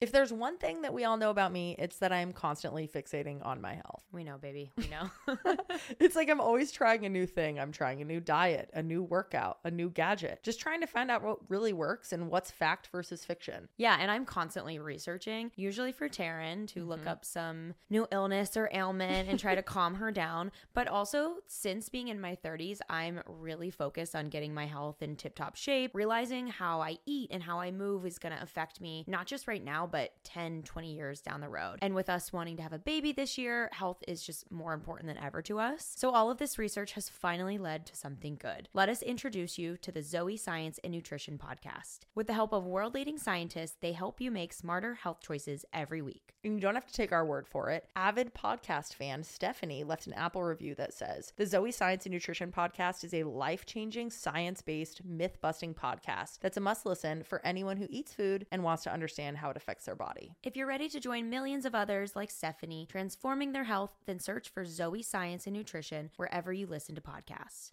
If there's one thing that we all know about me, it's that I'm constantly fixating on my health. We know, baby. We know. it's like I'm always trying a new thing. I'm trying a new diet, a new workout, a new gadget, just trying to find out what really works and what's fact versus fiction. yeah, and I'm constantly researching, usually for Taryn to look mm-hmm. up some new illness or ailment and try to calm her down. But also, since being in my 30s, I'm really focused on getting my health in tip top shape, realizing how I eat and how I move is going to affect me, not just right now, but 10, 20 years down the road. And with us wanting to have a baby this year, health is just more important than ever to us. So, all of this research has finally led to something good. Let us introduce you to the Zoe Science and Nutrition podcast. With the help of world leading scientists, they help you make smarter health choices every week. And you don't have to take our word for it. Avid podcast fan Stephanie left an Apple review that says The Zoe Science and Nutrition podcast is a life changing, science based, myth busting podcast that's a must listen for anyone who eats food and wants to understand how it affects their body. If you're ready to join millions of others like Stephanie, transforming their health, then search for Zoe Science and Nutrition wherever you listen to podcasts.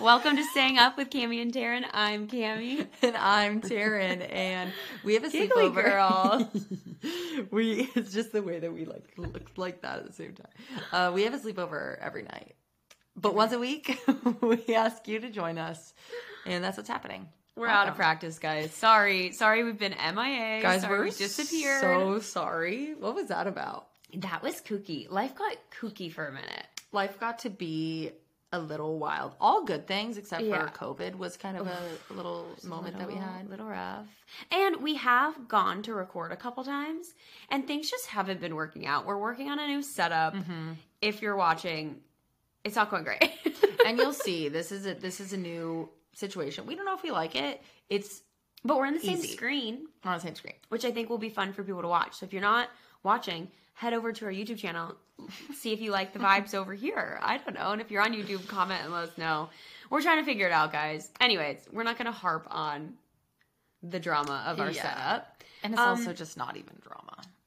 Welcome to Staying Up with Cami and Taryn. I'm Cami. And I'm Taryn, and we have a Giggly sleepover. girl. we it's just the way that we like look like that at the same time. Uh, we have a sleepover every night, but once a week we ask you to join us, and that's what's happening. We're out of practice, guys. Sorry. Sorry we've been MIA. Guys, Sorry we're we disappeared. So sorry. What was that about? that was kooky. Life got kooky for a minute. Life got to be a little wild. All good things except Yeah. for COVID was kind of a, a little moment that we Little- had. little rough. And we have gone to record a couple times, and things just haven't been working out. We're working on a new setup. Mm-hmm. If you're watching, it's not going great. and you'll see this is a this is a new situation. We don't know if we like it. It's but we're in the same Easy. screen, on the same screen. which I think will be fun for people to watch. So if you're not watching, head over to our YouTube channel, see if you like the vibes over here. I don't know. And if you're on YouTube, comment and let us know. We're trying to figure it out, guys. Anyways, we're not going to harp on the drama of our Yeah. setup. And it's Um, also just not even drama.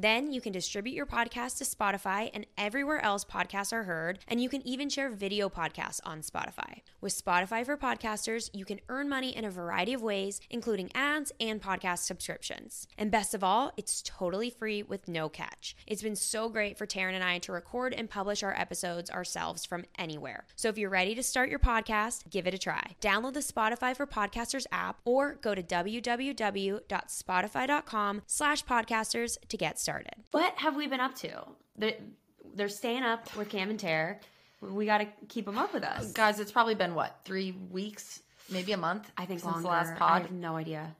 Then you can distribute your podcast to Spotify and everywhere else podcasts are heard, and you can even share video podcasts on Spotify. With Spotify for Podcasters, you can earn money in a variety of ways, including ads and podcast subscriptions. And best of all, it's totally free with no catch. It's been so great for Taryn and I to record and publish our episodes ourselves from anywhere. So if you're ready to start your podcast, give it a try. Download the Spotify for Podcasters app or go to www.spotify.com slash podcasters to get started. What have we been up to? They're, they're staying up with Cam and Tare. We got to keep them up with us. Guys, it's probably been what, three weeks, maybe a month? I think since longer. the last I pod. have no idea.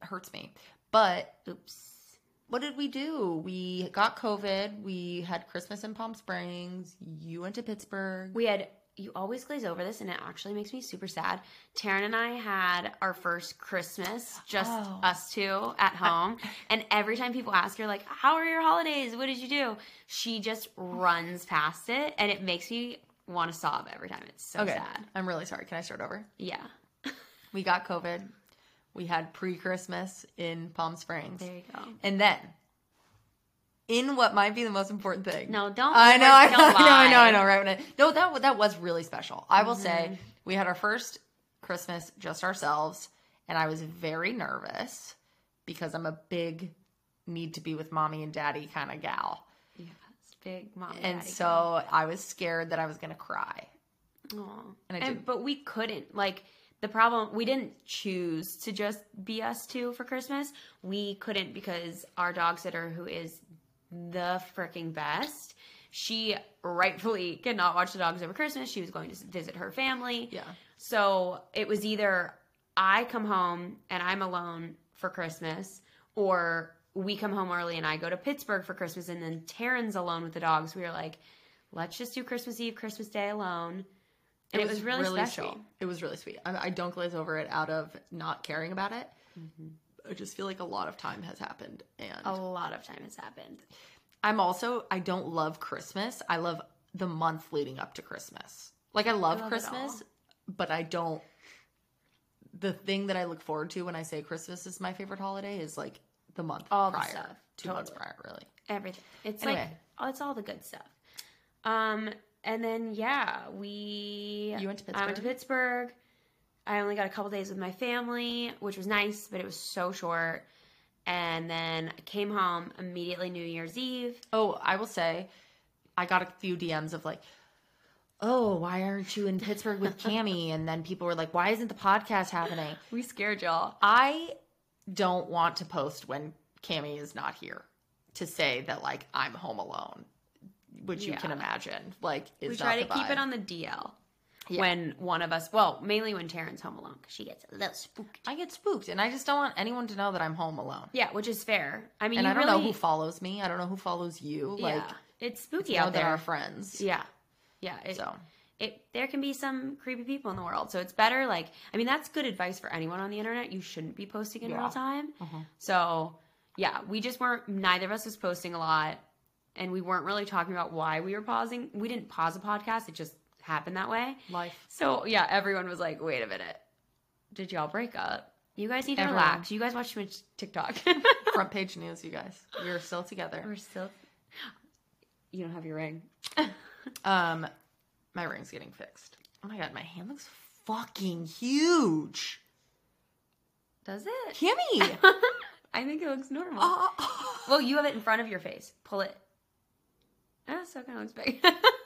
hurts me. But Oops. what did we do? We got COVID. We had Christmas in Palm Springs. You went to Pittsburgh. We had you always glaze over this, and it actually makes me super sad. Taryn and I had our first Christmas, just Oh. us two at home. and every time people ask her, like, "How are your holidays? What did you do?" She just runs past it, and it makes me want to sob every time. It's so okay. sad. I'm really sorry. Can I start over? Yeah. We got COVID. We had pre Christmas in Palm Springs. There you go. And then, in what might be the most important thing. No, don't. I know, I know, I know, I know, I know, right? When I, no, that that was really special. I will say Mm-hmm. we had our first Christmas just ourselves, and I was very nervous because I'm a big need to be with mommy and daddy kind of gal, Yeah, it's big mom. and daddy so I was scared that I was gonna cry. Aw. And I And, didn't. but we couldn't. Like the problem, we didn't choose to just be us two for Christmas. We couldn't because our dog sitter, who is the freaking best, she rightfully cannot watch the dogs over Christmas. She was going to visit her family. Yeah. So it was either I come home and I'm alone for Christmas, or we come home early and I go to Pittsburgh for Christmas, and then Taryn's alone with the dogs. We were like, let's just do Christmas Eve, Christmas Day alone. And it, was, really, special. Sweet. It was really sweet. I, I, don't glaze over it out of not caring about it. Mm-hmm. I just feel like a lot of time has happened, and a lot of time has happened. I'm also I don't love Christmas. I love the month leading up to Christmas. Like I love, I love Christmas, but I don't. The thing that I look forward to when I say Christmas is my favorite holiday is like the month all prior, the stuff. two totally. months prior, really. Everything. It's anyway. like oh, it's all the good stuff. Um, and then yeah, we. You went to Pittsburgh. I went to Pittsburgh. I only got a couple days with my family, which was nice, but it was so short. And then I came home immediately New Year's Eve. Oh, I will say, I got a few DMs of like, oh, why aren't you in Pittsburgh with Cami? and then people were like, why isn't the podcast happening? We scared y'all. I don't want to post when Cami is not here to say that like I'm home alone, which yeah. you can imagine. Like, is we try to keep it on the DL. Yeah. When one of us, well, mainly when Taryn's home alone, because she gets a little spooked. I get spooked, and I just don't want anyone to know that I'm home alone. Yeah, which is fair. I mean, and I don't really... know who follows me. I don't know who follows you. Yeah. Like, it's spooky it's out there. Our friends. Yeah, yeah. It, so it there can be some creepy people in the world. So it's better. Like, I mean, that's good advice for anyone on the internet. You shouldn't be posting in yeah. real time. Uh-huh. So yeah, we just weren't. Neither of us was posting a lot, and we weren't really talking about why we were pausing. We didn't pause a podcast. It just happened that way. Life. So yeah, everyone was like, "Wait a minute, did y'all break up?" You guys need to everyone. relax. You guys watch too much TikTok. Front page news, you guys. We're still together. We're still. You don't have your ring. um, my ring's getting fixed. Oh my god, my hand looks fucking huge. Does it? Kimmy! I think it looks normal. Uh, well, you have it in front of your face. Pull it. Ah, so kind of looks big.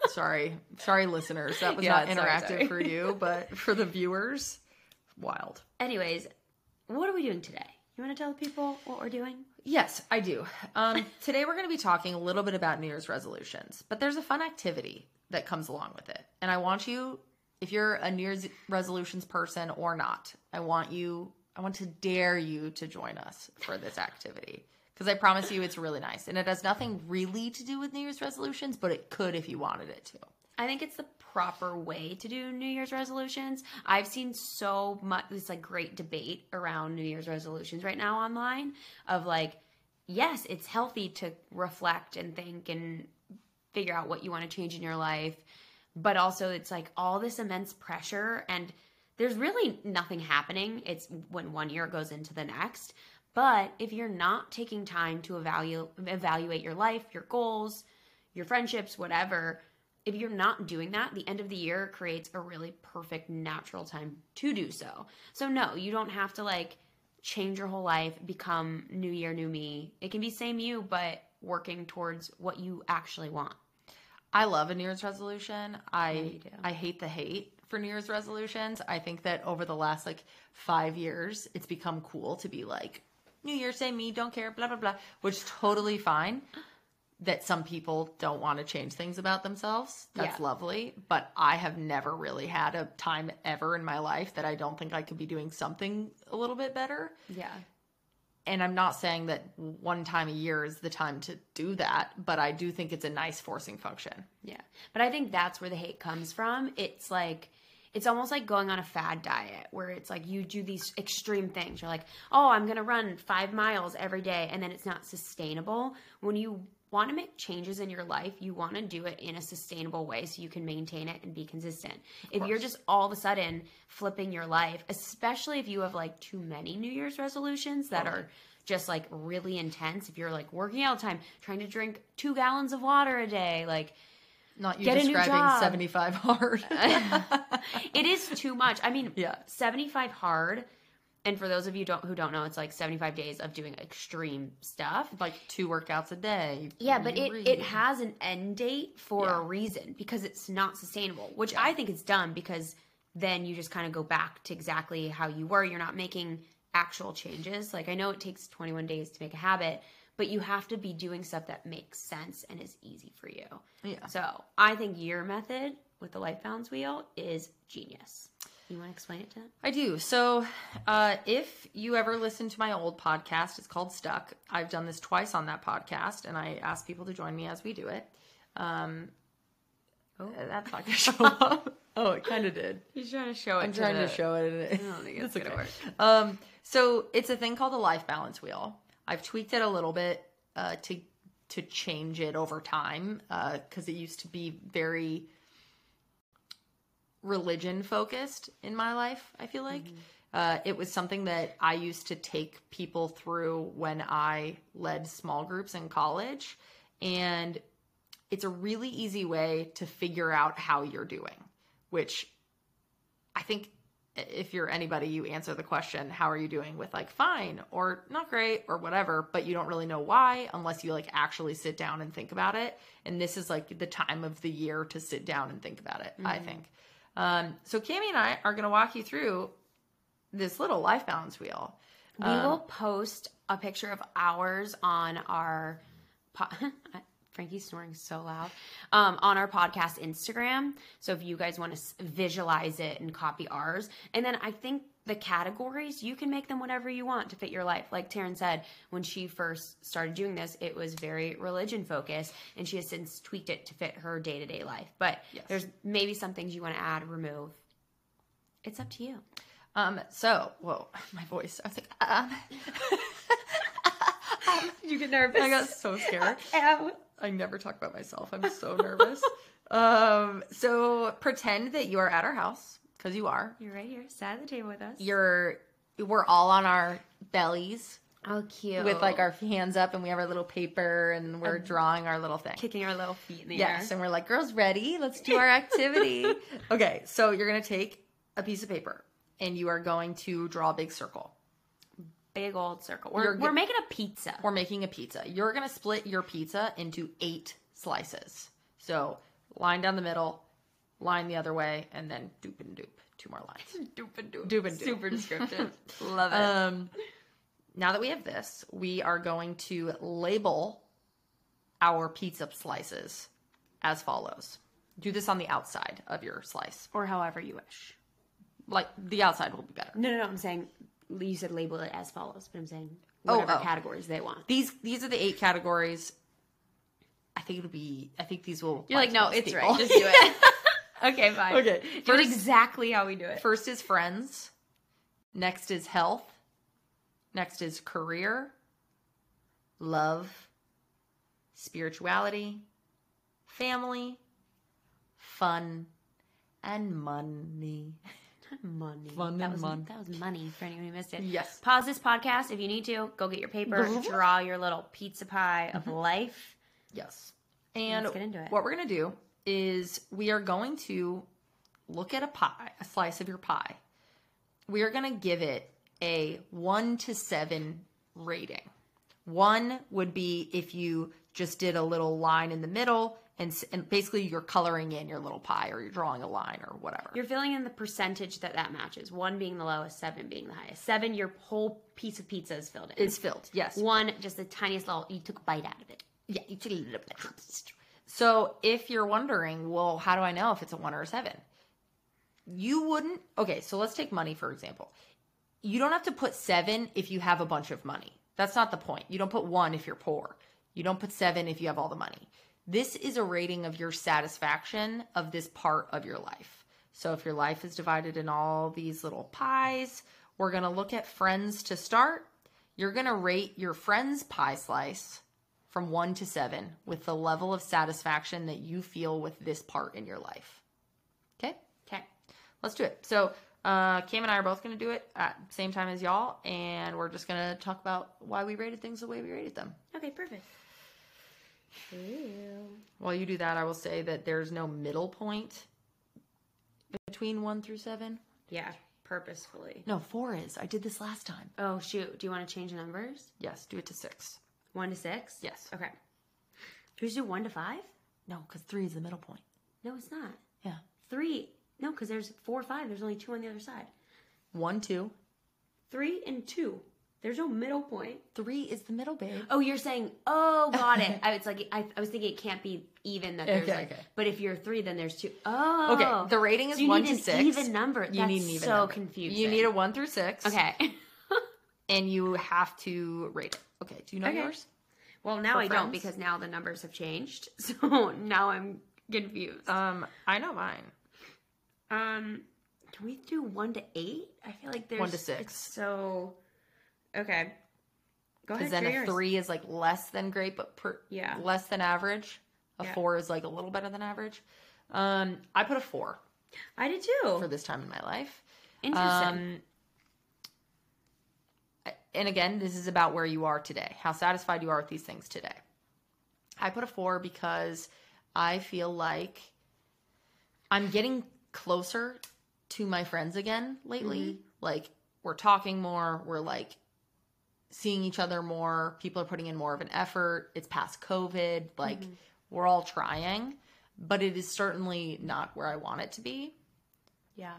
Sorry. Sorry, listeners. That was yeah, not interactive sorry, sorry. for you, but for the viewers, wild. Anyways, what are we doing today? You want to tell people what we're doing? Yes, I do. Um, today we're going to be talking a little bit about New Year's resolutions, but there's a fun activity that comes along with it. And I want you, if you're a New Year's resolutions person or not, I want you, I want to dare you to join us for this activity. Because I promise you it's really nice. And it has nothing really to do with New Year's resolutions, but it could if you wanted it to. I think it's the proper way to do New Year's resolutions. I've seen so much this like great debate around New Year's resolutions right now online of like, yes, it's healthy to reflect and think and figure out what you want to change in your life. But also, it's like all this immense pressure, and there's really nothing happening. It's when one year goes into the next. But if you're not taking time to evaluate evaluate your life, your goals, your friendships, whatever, if you're not doing that, the end of the year creates a really perfect natural time to do so. So no, you don't have to like change your whole life, become new year, new me. It can be same you, but working towards what you actually want. I love a New Year's resolution. I I hate the hate for New Year's resolutions. I think that over the last like five years, it's become cool to be like New Year, say me, don't care, blah blah blah, which is totally fine. That some people don't want to change things about themselves. That's yeah. lovely. But I have never really had a time ever in my life that I don't think I could be doing something a little bit better. Yeah and I'm not saying that one time a year is the time to do that, but I do think it's a nice forcing function. Yeah. But I think that's where the hate comes from. It's like, it's almost like going on a fad diet where it's like you do these extreme things. You're like, oh, I'm going to run five miles every day, and then it's not sustainable. When you want to make changes in your life, you want to do it in a sustainable way so you can maintain it and be consistent. If you're just all of a sudden flipping your life, especially if you have like too many New Year's resolutions that are just like really intense, if you're like working out all the time, trying to drink two gallons of water a day, like not you get describing 75 hard. it is too much. I mean, yeah. 75 hard and for those of you don't, who don't know, it's like 75 days of doing extreme stuff. Like two workouts a day. Yeah, but it, it has an end date for yeah. a reason because it's not sustainable, which yeah. I think is dumb because then you just kind of go back to exactly how you were. You're not making actual changes. Like I know it takes 21 days to make a habit, but you have to be doing stuff that makes sense and is easy for you. Yeah. So I think your method with the life balance wheel is genius. You want to explain it to them? I do. So, uh, if you ever listen to my old podcast, it's called Stuck. I've done this twice on that podcast, and I ask people to join me as we do it. Um, oh, that's not going to show up. oh, it kind of did. He's trying to show it. I'm trying to show it. I don't think it's gonna work. Um, so it's a thing called the life balance wheel. I've tweaked it a little bit uh, to to change it over time because it used to be very religion focused in my life. I feel like uh, it was something that I used to take people through when I led small groups in college, and it's a really easy way to figure out how you're doing. Which I think if you're anybody, you answer the question, how are you doing with like fine or not great or whatever, but you don't really know why unless you like actually sit down and think about it. And this is like the time of the year to sit down and think about it, I think. Um, so Cami and I are going to walk you through this little life balance wheel. We will post a picture of ours on our. Po- Frankie's snoring so loud. Um, on our podcast Instagram. So if you guys want to s- visualize it and copy ours, and then I think the categories you can make them whatever you want to fit your life. Like Taryn said, when she first started doing this, it was very religion focused, and she has since tweaked it to fit her day to day life. But Yes. there's maybe some things you want to add, remove. It's up to you. Um, so, whoa, my voice. I was like, um, You get nervous. I got so scared. Ow. I never talk about myself. I'm so nervous. um, so pretend that you are at our house because you are. You're right here, sat at the table with us. You're. We're all on our bellies oh, cute. with like our hands up, and we have our little paper, and we're drawing our little thing. kicking our little feet in the Yes, air. and we're like, girls, ready? Let's do our activity. okay, so you're gonna take a piece of paper, and you are going to draw a big circle. Big old circle. We're, we're making a pizza. We're making a pizza. You're gonna split your pizza into eight slices. So line down the middle, line the other way, and then doop and doop. Two more lines. Doop and doop. Doop and doop. Super descriptive. Love it. Um, now that we have this, we are going to label our pizza slices as follows. Do this on the outside of your slice. or however you wish. Like the outside will be better. No, no, no. I'm saying you said label it as follows, but I'm saying Oh, whatever oh. categories they want. These these are the eight categories. I think it'll be. I think these will. You're like, no, it's people. right. Just do it. okay, fine. Okay, Do it first- exactly how we do it. First is friends. Next is health. Next is career, love, spirituality, family, fun, and money. money. Fun that was mon. that was money for anyone who missed it. Yes. Pause this podcast if you need to. Go get your paper. draw your little pizza pie of mm-hmm. life. Yes. And Let's get into it. what we're going to do is we are going to look at a pie, a slice of your pie. We are going to give it a 1 to 7 rating. 1 would be if you just did a little line in the middle and, and basically you're coloring in your little pie or you're drawing a line or whatever. You're filling in the percentage that that matches. One being the lowest, seven being the highest. Seven, your whole piece of pizza is filled in. It's filled. Yes. One, just the tiniest little. You took a bite out of it. Yeah, you took a little bit. So if you're wondering, well, how do I know if it's a one or a seven? You wouldn't. Okay, so let's take money for example. You don't have to put seven if you have a bunch of money. That's not the point. You don't put one if you're poor. You don't put seven if you have all the money. This is a rating of your satisfaction of this part of your life. So if your life is divided in all these little pies, we're going to look at friends to start. You're going to rate your friend's pie slice from one to seven with the level of satisfaction that you feel with this part in your life. Okay, Okay. let's do it. So, uh, Cam and I are both going to do it at the same time as y'all, and we're just going to talk about why we rated things the way we rated them. Okay, perfect. While you do that, I will say that there's no middle point between one through seven. Yeah, purposefully. No, four is. I did this last time. Oh, shoot. Do you want to change numbers? Yes, do it to six. One to six? Yes. Okay. Should we just do one to five? No, because three is the middle point. No, it's not. Yeah. Three. No, because there's four or five. There's only two on the other side. One, two. Three and two. There's no middle point. Three is the middle, babe. Oh, you're saying, oh, got it. I was like, I, I was thinking it can't be even that there's Okay, like, okay. but if you're three, then there's two. Oh, Okay, the rating is So you one need to an six. Even number. You That's need an even so number. confusing. You need a one through six. okay. and you have to rate it. Okay, do you know Okay. yours? well, now For I don't because now the numbers have changed. So now I'm confused. Um, I know mine. Um, can we do one to eight? I feel like there's One to six. so okay. Go ahead. Because then a yours. three is like less than great, but per, Yeah. less than average. A Yeah. four is like a little better than average. Um, I put a four I did too. for this time in my life. Interesting. Um, and again, this is about where you are today, how satisfied you are with these things today. I put a four because I feel like I'm getting closer to my friends again lately. Like, we're talking more, we're like seeing each other more, people are putting in more of an effort. It's past COVID, like, we're all trying, but it is certainly not where I want it to be. yeah.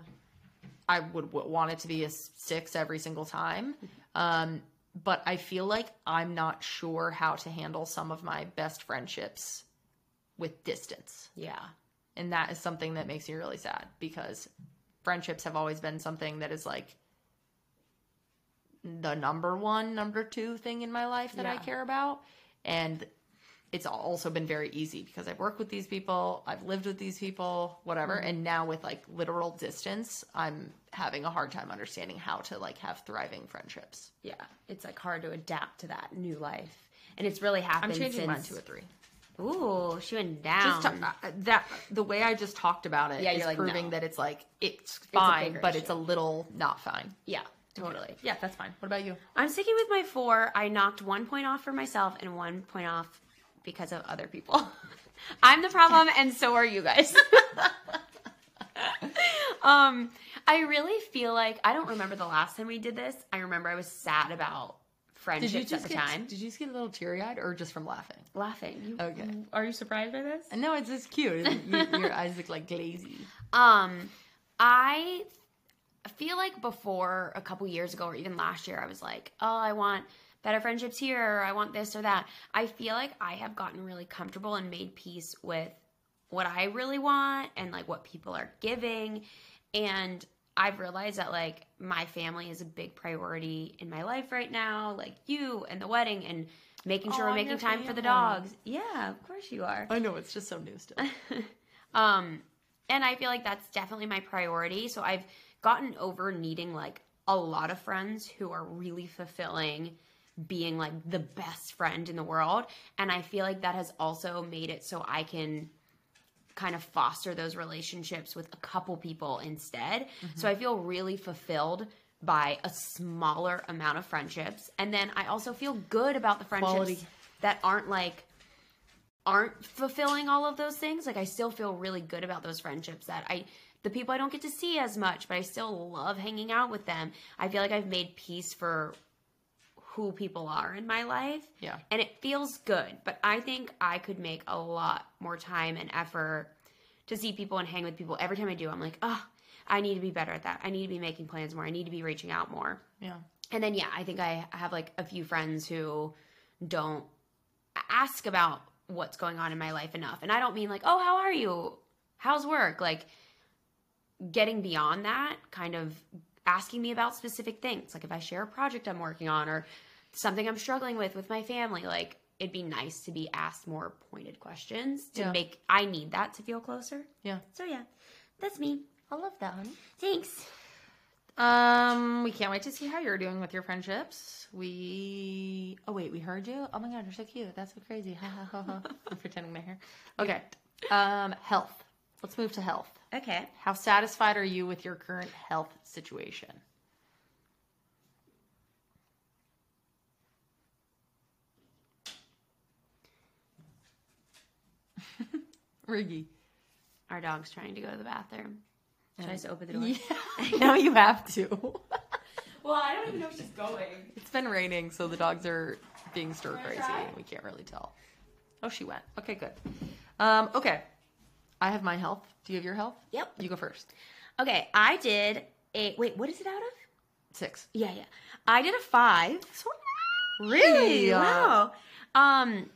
I would w- want it to be a six every single time. Um, but I feel like I'm not sure how to handle some of my best friendships with distance. Yeah. And that is something that makes me really sad because friendships have always been something that is like the number one, number two thing in my life that I care about. And it's also been very easy because I've worked with these people, I've lived with these people, whatever. And now with like literal distance, I'm having a hard time understanding how to like have thriving friendships. Yeah. It's like hard to adapt to that new life. And it's really happened I'm changing since mine to a three. Ooh, she went down. Just ta- uh, that the way I just talked about it Yeah, is you're like, proving no. that it's like it's fine, bigger but it's a little not fine. yeah, totally. Yeah, that's fine. What about you? I'm sticking with my four. I knocked one point off for myself and one point off because of other people. I'm the problem, and so are you guys. um, I really feel like I don't remember the last time we did this. I remember I was sad about friendships at the get, time. Did you just get a little teary eyed or just from laughing? Laughing. You, Okay. Are you surprised by this? No, it's just cute. You- your eyes look like glazy. Um, I feel like before a couple years ago, or even last year, I was like, oh, I want better friendships here, or I want this or that. I feel like I have gotten really comfortable and made peace with what I really want and like what people are giving. And I've realized that like my family is a big priority in my life right now, like you and the wedding and making sure Aw, we're making time for the dogs. Yeah, of course you are. I know it's just so new still. Um, and I feel like that's definitely my priority. So I've gotten over needing like a lot of friends who are really fulfilling being like the best friend in the world. And I feel like that has also made it so I can kind of foster those relationships with a couple people instead. Mm-hmm. So I feel really fulfilled by a smaller amount of friendships. And then I also feel good about the friendships Quality. that aren't like aren't fulfilling all of those things. Like I still feel really good about those friendships that I the people I don't get to see as much, but I still love hanging out with them. I feel like I've made peace for who people are in my life. Yeah. And it feels good, but I think I could make a lot more time and effort to see people and hang with people. Every time I do, I'm like, "Oh, I need to be better at that. I need to be making plans more. I need to be reaching out more." Yeah. And then yeah, I think I have like a few friends who don't ask about what's going on in my life enough. And I don't mean like, "Oh, how are you? How's work?" Like getting beyond that, kind of asking me about specific things. Like if I share a project I'm working on or something I'm struggling with with my family, like it'd be nice to be asked more pointed questions to Yeah. make I need that to feel closer. Yeah. So yeah, that's me. I love that, honey. Thanks. Um, we can't wait to see how you're doing with your friendships. We oh wait, we heard you. Oh my god, you're so cute. That's so crazy. Ha ha ha ha. I'm pretending my hair. Okay. Um, health. Let's move to health. Okay. How satisfied are you with your current health situation? Riggy. Our dog's trying to go to the bathroom. Should I just open the door? Yeah, now you have to. Well, I don't even know if she's going. It's been raining, so the dogs are being stir crazy. We can't really tell. Oh, she went. Okay, good. Um, okay. I have my health. Do you have your health? Yep. You go first. Okay, I did a wait. What is it out of? Six. Yeah, yeah. I did a five. Really? Wow. Um,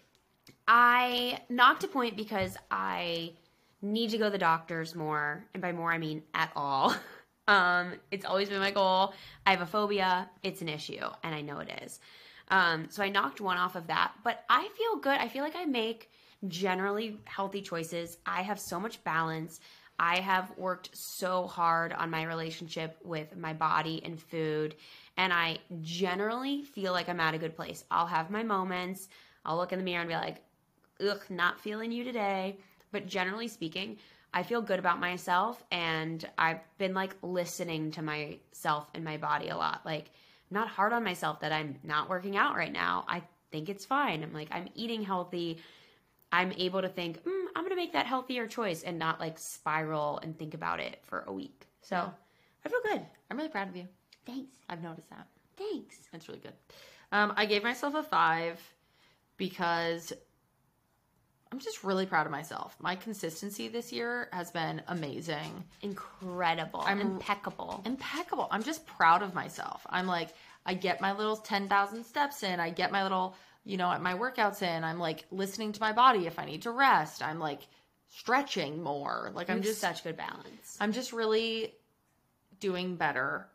I knocked a point because I need to go to the doctors more, and by more I mean at all. Um, it's always been my goal. I have a phobia. It's an issue, and I know it is. Um, so I knocked one off of that, but I feel good. I feel like I make generally healthy choices. I have so much balance. I have worked so hard on my relationship with my body and food, and I generally feel like I'm at a good place. I'll have my moments. I'll look in the mirror and be like, ugh, not feeling you today. But generally speaking, I feel good about myself and I've been like listening to myself and my body a lot. Like, I'm not hard on myself that I'm not working out right now. I think it's fine. I'm like, I'm eating healthy. I'm able to think, mm, I'm going to make that healthier choice and not like spiral and think about it for a week. So I feel good. I'm really proud of you. Thanks. I've noticed that. Thanks. It's really good. Um, I gave myself a five because I'm just really proud of myself. My consistency this year has been amazing, Incredible. I'm- impeccable. impeccable. I'm just proud of myself. I'm like, I get my little 10,000 steps in. I get my little, you know, at my workouts in. I'm like listening to my body if I need to rest. I'm like stretching more. Like I'm just such good balance. I'm just really doing better.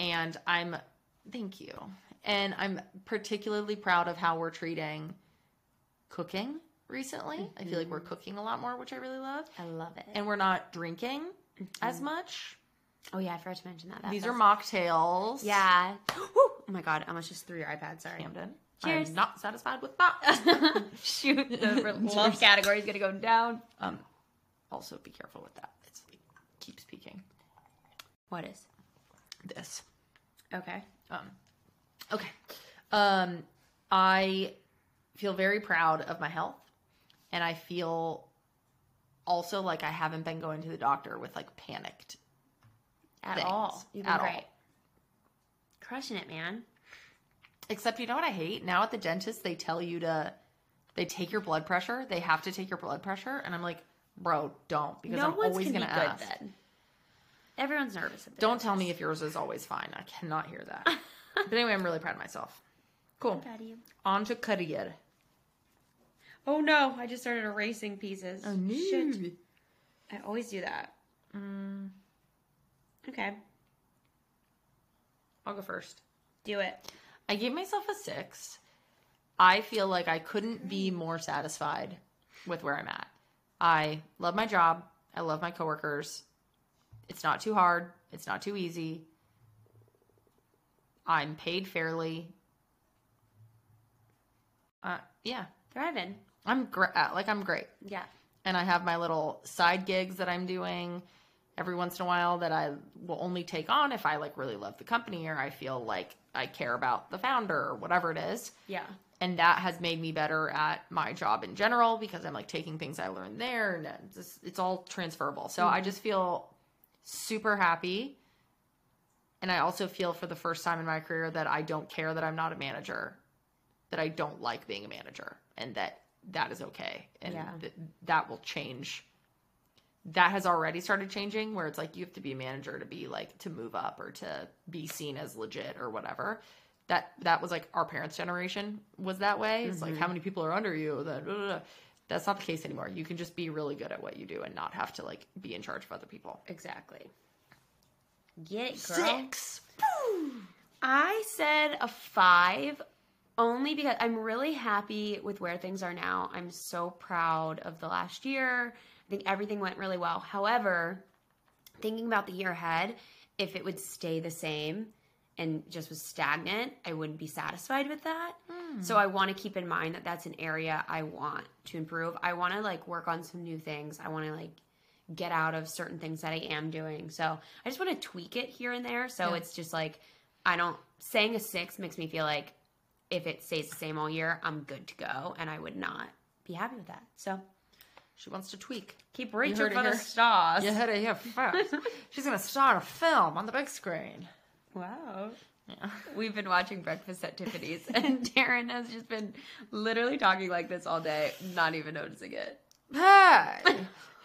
And I'm, thank you. And I'm particularly proud of how we're treating cooking recently. I feel like we're mm-hmm. cooking a lot more, which I really love. I love it. And we're not drinking as much. oh yeah, I forgot to mention that. That- These are mocktails. Yeah. oh my god, I almost just threw your iPad. Sorry. Camden. Cheers. I'm not satisfied with that. Shoot, the love category is gonna go down. um, also, be careful with that. It's, it keeps peaking. What is? This. Okay. Um, okay. Um, I feel very proud of my health, and I feel also like I haven't been going to the doctor with like panicked. At Things. all. You've been At all. great. Crushing it, man. Except, you know what I hate? Now at the dentist, they tell you to, they take your blood pressure. They have to take your blood pressure, and I'm like, bro, don't because no I'm always gonna gonna be ask. then. Everyone's nervous. At the Don't tell me if yours is always fine. I cannot hear that. but anyway, I'm really proud of myself. Cool. Proud of you. On to career. Oh no! I just started erasing pieces. Oh, no. Shit. I always do that. Mm. Okay, I'll go first. do it. I gave myself a six. I feel like I couldn't be more satisfied with where I'm at. I love my job. I love my coworkers. It's not too hard. It's not too easy. I'm paid fairly. Uh, yeah, Thriving. I'm great. Like I'm great. Yeah. and I have my little side gigs that I'm doing every once in a while that I will only take on if I like really love the company or I feel like I care about the founder or whatever it is. Yeah. And that has made me better at my job in general because I'm like taking things I learned there and it's, just, it's all transferable. So I mm-hmm. just feel super happy. And I also feel for the first time in my career that I don't care that I'm not a manager, that I don't like being a manager, and that that is okay. And Yeah. th- that will change. That has already started changing where it's like you have to be a manager to be like to move up or to be seen as legit or whatever. That that was like our parents' generation was that way. It's like how mm-hmm. many people are under you? That that's not the case anymore. You can just be really good at what you do and not have to like be in charge of other people. Exactly. Get it, girl. Six. I said a five only because I'm really happy with where things are now. I'm so proud of the last year. I think everything went really well. However, thinking about the year ahead, if it would stay the same and just was stagnant, I wouldn't be satisfied with that. Hmm. So I want to keep in mind that that's an area I want to improve. I want to like work on some new things. I want to like get out of certain things that I am doing. So I just want to tweak it here and there. So it's just like I don't saying a six makes me feel like if it stays the same all year, I'm good to go, and I would not be happy with that. So She wants to tweak. keep reaching for the stars. You heard it here first. She's gonna start a film on the big screen. Wow. Yeah. We've been watching Breakfast at Tiffany's, and Taryn has just been literally talking like this all day, not even noticing it. Hey,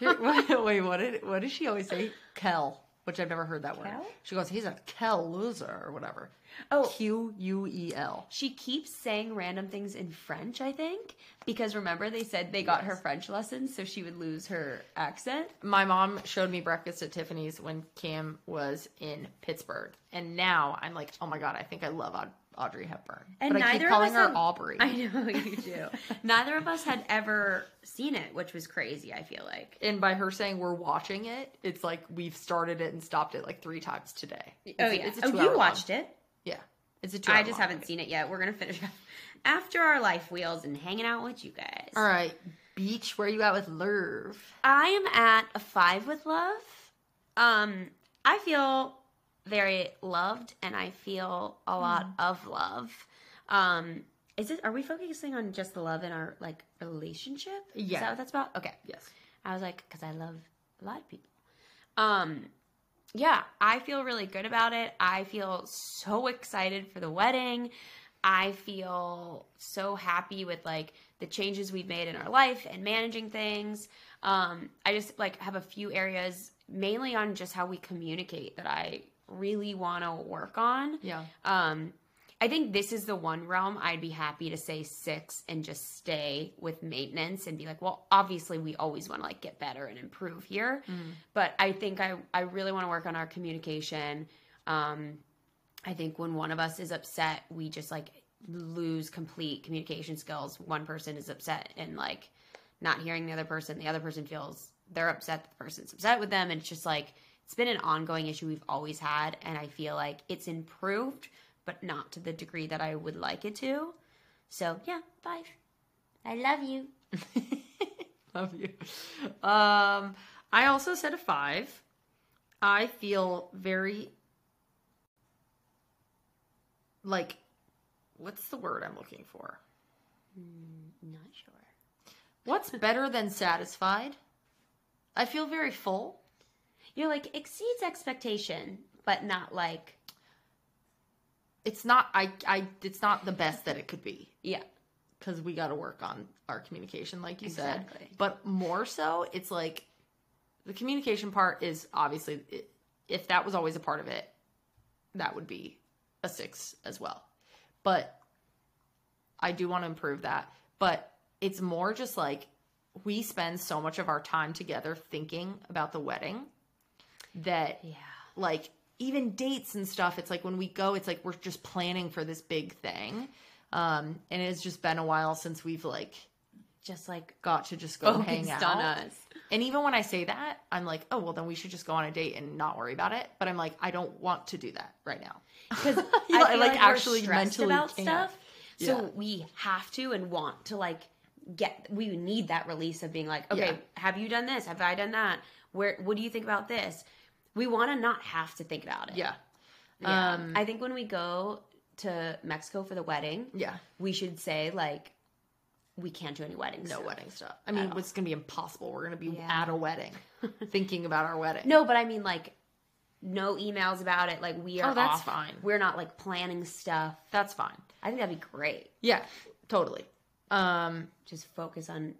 wait, what did what did she always say? Kel. Which I've never heard that word. She goes, he's a Kel loser or whatever. Oh. Q U E L. She keeps saying random things in French, I think, because remember they said they got her French lessons so she would lose her accent. My mom showed me breakfast at Tiffany's when Cam was in Pittsburgh, and now I'm like, oh my god, I think I love Audrey Hepburn. And but I neither keep of calling us her had- Aubrey. I know you do. neither of us had ever seen it, which was crazy, I feel like. And by her saying we're watching it, it's like we've started it and stopped it like three times today. It's oh yeah. it's a oh, you long- watched it. Yeah, it's a two. I just haven't seen it yet. We're gonna finish after our life wheels and hanging out with you guys. All right, beach. Where are you at with Lerv? I am at a five with love. Um, I feel very loved, and I feel a lot of love. Um, is it? Are we focusing on just the love in our like relationship? Is Yeah. that what that's about? Okay. Yes. I was like, because I love a lot of people. Um, yeah, I feel really good about it. I feel so excited for the wedding. I feel so happy with like the changes we've made in our life and managing things. Um, I just like have a few areas, mainly on just how we communicate, that I really want to work on. Yeah. Um, I think this is the one realm I'd be happy to say six and just stay with maintenance and be like, well, obviously we always want to like get better and improve here, but I think I I really want to work on our communication. Um, I think when one of us is upset, we just like lose complete communication skills. One person is upset and like not hearing the other person. The other person feels they're upset. The person's upset with them, and it's just like it's been an ongoing issue we've always had, and I feel like it's improved, but not to the degree that I would like it to. So yeah, five. I love you. Love you. Um, I also said a five. I feel very like what's the word I'm looking for? Not sure. What's better than satisfied? I feel very full. You're like exceeds expectation, but not like It's not I I it's not the best that it could be yeah. because we got to work on our communication like you Exactly. said. But more so, it's like the communication part is obviously if that was always a part of it, that would be a 6 as well. But I do want to improve that. But it's more just like we spend so much of our time together thinking about the wedding that Yeah. like even dates and stuff it's like when we go it's like we're just planning for this big thing um and it's just been a while since we've like Just like got to just go hang out on us. and even when i say that i'm like oh well then we should just go on a date and not worry about it but i'm like i don't want to do that right now because I like, like, actually mentally about can't. stuff. So Yeah. we have to and want to like get. We need that release of being like, okay, Yeah. have you done this? Have I done that? Where? What do you think about this? We want to not have to think about it. yeah Yeah. Um, I think when we go to Mexico for the wedding, yeah we should say like, we can't do any weddings. no wedding stuff i mean it's gonna be impossible we're gonna be Yeah. at a wedding thinking about our wedding No, but I mean like, no emails about it. Like we are. Oh, that's off. fine. We're not like planning stuff. that's fine I think that'd be great. yeah totally um just focus on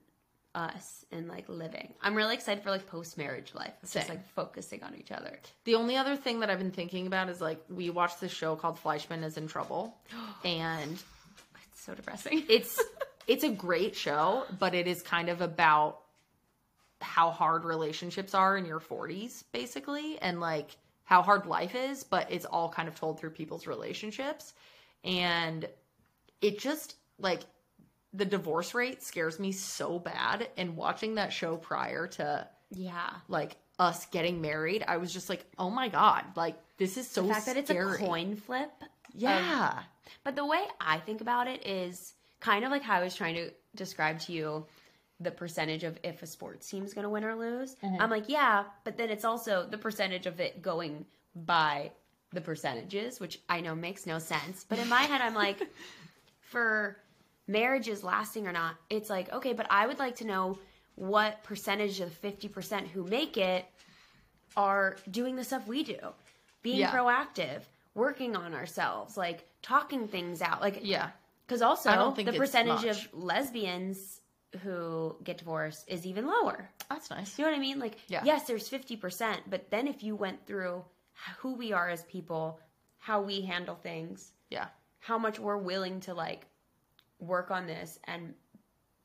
us and like living. I'm really excited for like post marriage life. It's just like focusing on each other. The only other thing that I've been thinking about is like we watched this show called Fleishman is in Trouble, and It's so depressing. it's it's a great show, but it is kind of about how hard relationships are in your 40s, basically, and like how hard life is. But it's all kind of told through people's relationships, and it just like the divorce rate scares me so bad. And watching that show prior to yeah. like us getting married, I was just like, oh my god, like this is so The fact that it's a coin flip. Yeah, But the way I think about it is kind of like how I was trying to describe to you the percentage of if a sports team's going to win or lose. Mm-hmm. I'm like, yeah, but then it's also the percentage of it going by the percentages, which I know makes no sense. But in my head, I'm like, for marriages lasting or not, it's like, okay, but I would like to know what percentage of the 50% who make it are doing the stuff we do, being Yeah. proactive, working on ourselves, like talking things out. Like, yeah. because also I don't think the percentage much. of lesbians who get divorced is even lower. That's nice. You know what I mean? Like, Yeah. yes, there's 50%, but then if you went through who we are as people, how we handle things, Yeah. how much we're willing to like work on this and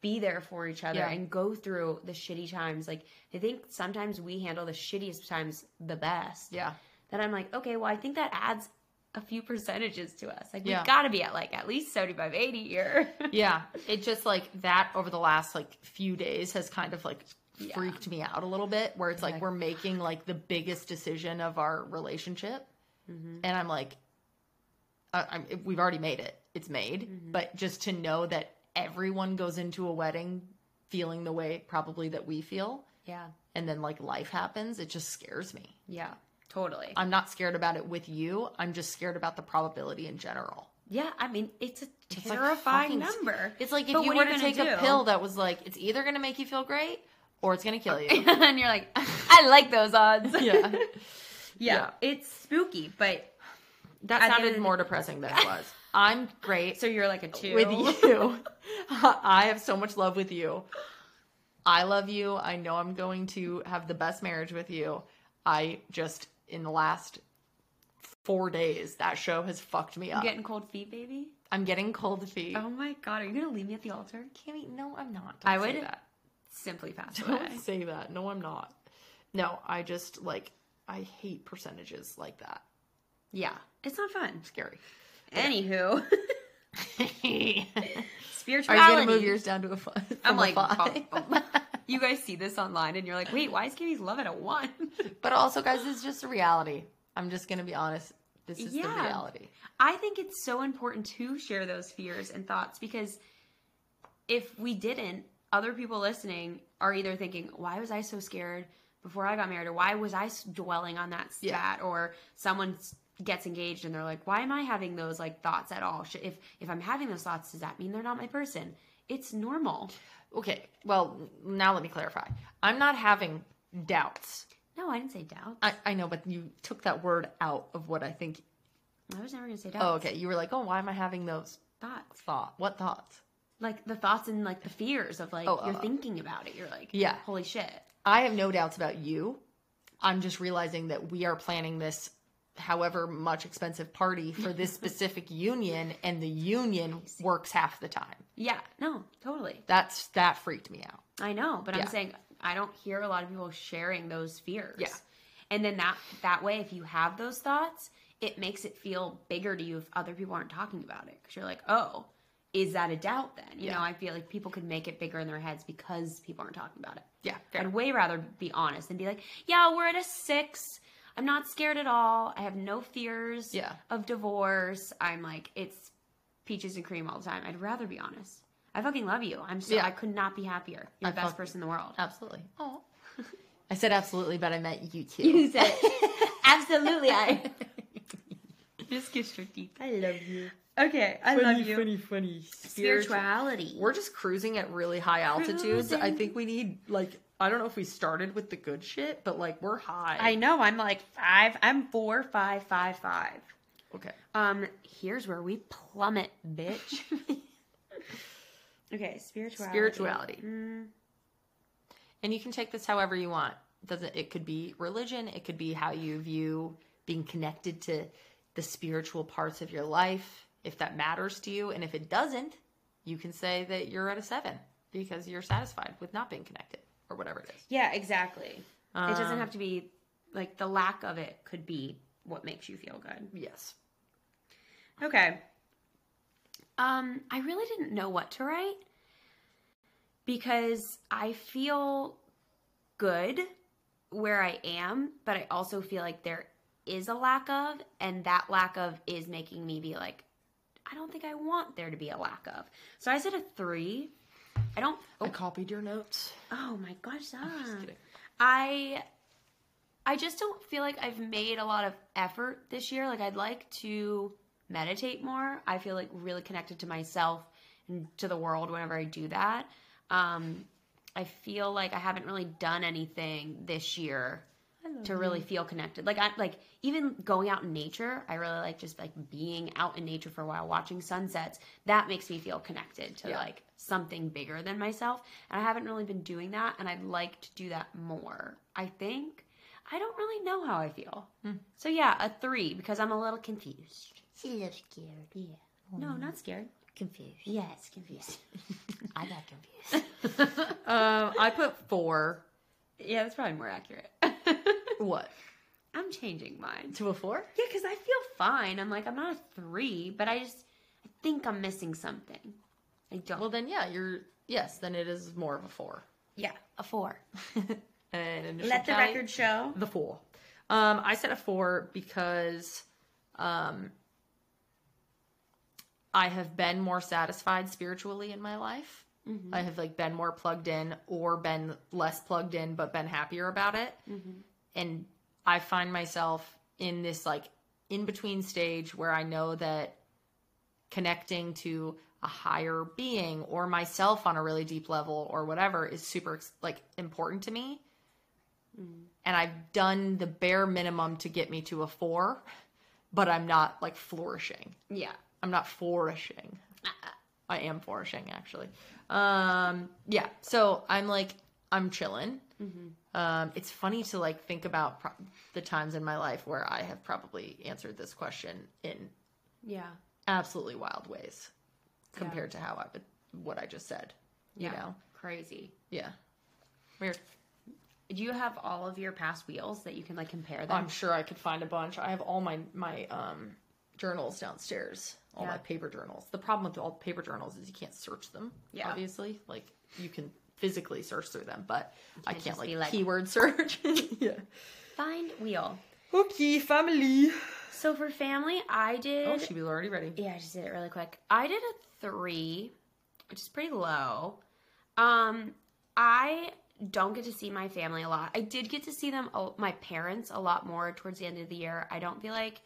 be there for each other Yeah. and go through the shitty times. Like, I think sometimes we handle the shittiest times the best. Yeah. That I'm like, okay, well, I think that adds a few percentages to us. Like, Yeah. we got to be at like at least 75, 80 here. Yeah. It just like that over the last like few days has kind of like Yeah. freaked me out a little bit where it's like Okay. we're making like the biggest decision of our relationship. Mm-hmm. And I'm like, uh, I'm, we've already made it. It's made. Mm-hmm. But just to know that everyone goes into a wedding feeling the way probably that we feel yeah. and then like life happens, it just scares me. Yeah. Totally. I'm not scared about it with you. I'm just scared about the probability in general. yeah. I mean, it's a It's like terrifying fucking- number. It's like if But you were to you gonna take a pill that was like, it's either going to make you feel great or it's going to kill you. and you're like, I like those odds. yeah. yeah. Yeah. It's spooky, but That At the end sounded more depressing than it was. I'm great so you're like a two. with you. I have so much love with you. I love you. I know I'm going to have the best marriage with you. I just, in the last four days, that show has fucked me up. Getting cold feet, baby. I'm getting cold feet. Oh my god, are you gonna leave me at the altar? Kimmy, no, I'm not. I Don't say would that. simply pass away. Don't say that. No, I'm not. No, I just like I hate percentages like that. Yeah, it's not fun. Scary. Anywho, Spirituality. Are you gonna move yours down to a five? I'm like, five? you guys see this online, and you're like, wait, why is Kimmy's love at a one? but also, guys, it's just a reality. I'm just gonna be honest. This is the reality. I think it's so important to share those fears and thoughts because if we didn't, other people listening are either thinking, why was I so scared before I got married? Or why was I dwelling on that Yeah. stat? Or someone s- gets engaged and they're like, why am I having those like thoughts at all? If, if I'm having those thoughts, does that mean they're not my person? It's normal. Okay. Well, now let me clarify. I'm not having doubts. No, I didn't say doubt. I, I know, but you took that word out of what I think. I was never going to say doubt. Oh, okay. You were like, oh, why am I having those Thoughts. thought? What thoughts? Like the thoughts and like the fears of like, Oh, you're uh, thinking about it. You're like, Yeah. holy shit. I have no doubts about you. I'm just realizing that we are planning this however much expensive party for this specific union and the union works half the time. Yeah, no, totally. That's that freaked me out. I know, but Yeah. I'm saying I don't hear a lot of people sharing those fears. Yeah. And then that that way if you have those thoughts, it makes it feel bigger to you if other people aren't talking about it cuz you're like, "Oh, is that a doubt then?" You Yeah. know, I feel like people could make it bigger in their heads because people aren't talking about it. Yeah, fair. I'd way rather be honest and be like, "Yeah, we're at a 6. I'm not scared at all. I have no fears Yeah. of divorce. I'm like it's peaches and cream all the time. I'd rather be honest. I fucking love you. I'm so Yeah. I could not be happier. You're I the best fuck- person in the world. Absolutely. Oh. I said absolutely, but I meant you too. You said absolutely. I just kiss your teeth. I love you. Okay, I love you. funny, funny. Spirituality. We're just cruising at really high altitudes. I think we need like I don't know if we started with the good shit, but like we're high. I know. I'm like five. I'm four, five, five, five. okay. Um, here's where we plummet, bitch. okay, spirituality. Spirituality. Mm, And you can take this however you want. Doesn't it could be religion, it could be how you view being connected to the spiritual parts of your life, if that matters to you. And if it doesn't, you can say that you're at a seven because you're satisfied with not being connected or whatever it is. yeah, exactly. it doesn't Um, have to be like the lack of it could be what makes you feel good. Yes. Okay. Um, I really didn't know what to write because I feel good where I am, but I also feel like there is a lack of, and that lack of is making me be like, I don't think I want there to be a lack of. So I said a three. I don't. I copied your notes. Oh my gosh. I I just don't feel like I've made a lot of effort this year. Like I'd like to meditate more. I feel like really connected to myself and to the world whenever I do that. Um I feel like I haven't really done anything this year to really feel connected. Like I like even going out in nature. I really like just like being out in nature for a while, watching sunsets. That makes me feel connected to Yeah. like something bigger than myself. And I haven't really been doing that, and I'd like to do that more. I think I don't really know how I feel. So yeah, a three because I'm a little confused. She's a little scared, yeah. No, not scared. Confused. Yes, confused. I got confused. Um, I put four. yeah, that's probably more accurate. What I'm changing mine. to a four? Yeah, because I feel fine. I'm like, I'm not a three, but I just, I think I'm missing something. I don't. Well, then yeah, you're yes. Then it is more of a four. yeah, a four. And Let the tally- record show. the four. Um, I said a four because um, I have been more satisfied spiritually in my life. I have like been more plugged in or been less plugged in, but been happier about it. And I find myself in this like in between stage where I know that connecting to a higher being or myself on a really deep level or whatever is super like important to me mm. and I've done the bare minimum to get me to a four, but I'm not like flourishing. Yeah. I'm not flourishing. Uh, uh. I am flourishing actually. Um, yeah. So I'm like I'm chilling. Um, it's funny to like think about pro- the times in my life where I have probably answered this question in Yeah. absolutely wild ways compared to how I would what I just said. You Yeah. know? Crazy. Yeah. Weird. Do you have all of your past wheels that you can like compare them? I'm sure I could find a bunch. I have all my my um journals downstairs, all Yeah. my paper journals. The problem with all paper journals is you can't search them. Yeah. obviously, like you can physically search through them, but I can't can't like, like- keyword search. yeah. Find wheel. Okay, family. So for family, I did. Oh, she was already ready. Yeah, I just did it really quick. I did a three, which is pretty low. Um, I don't get to see my family a lot. I did get to see them, my parents, a lot more towards the end of the year. I don't feel like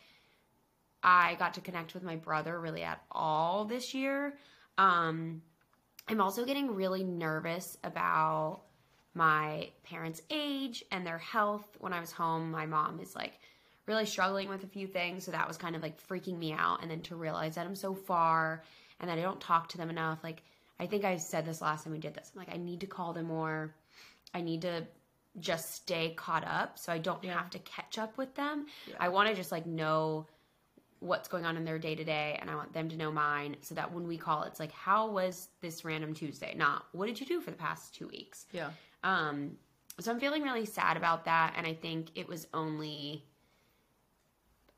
I got to connect with my brother really at all this year. Um, I'm also getting really nervous about my parents' age and their health. When I was home, my mom is like really struggling with a few things, so that was kind of like freaking me out. And then to realize that I'm so far and that I don't talk to them enough, like I think I said this last time we did this. I'm like, I need to call them more. I need to just stay caught up so I don't have to catch up with them. I want to just like know what's going on in their day to day and I want them to know mine so that when we call it's like how was this random Tuesday? Not what did you do for the past 2 weeks? Yeah. Um, so I'm feeling really sad about that, and I think it was only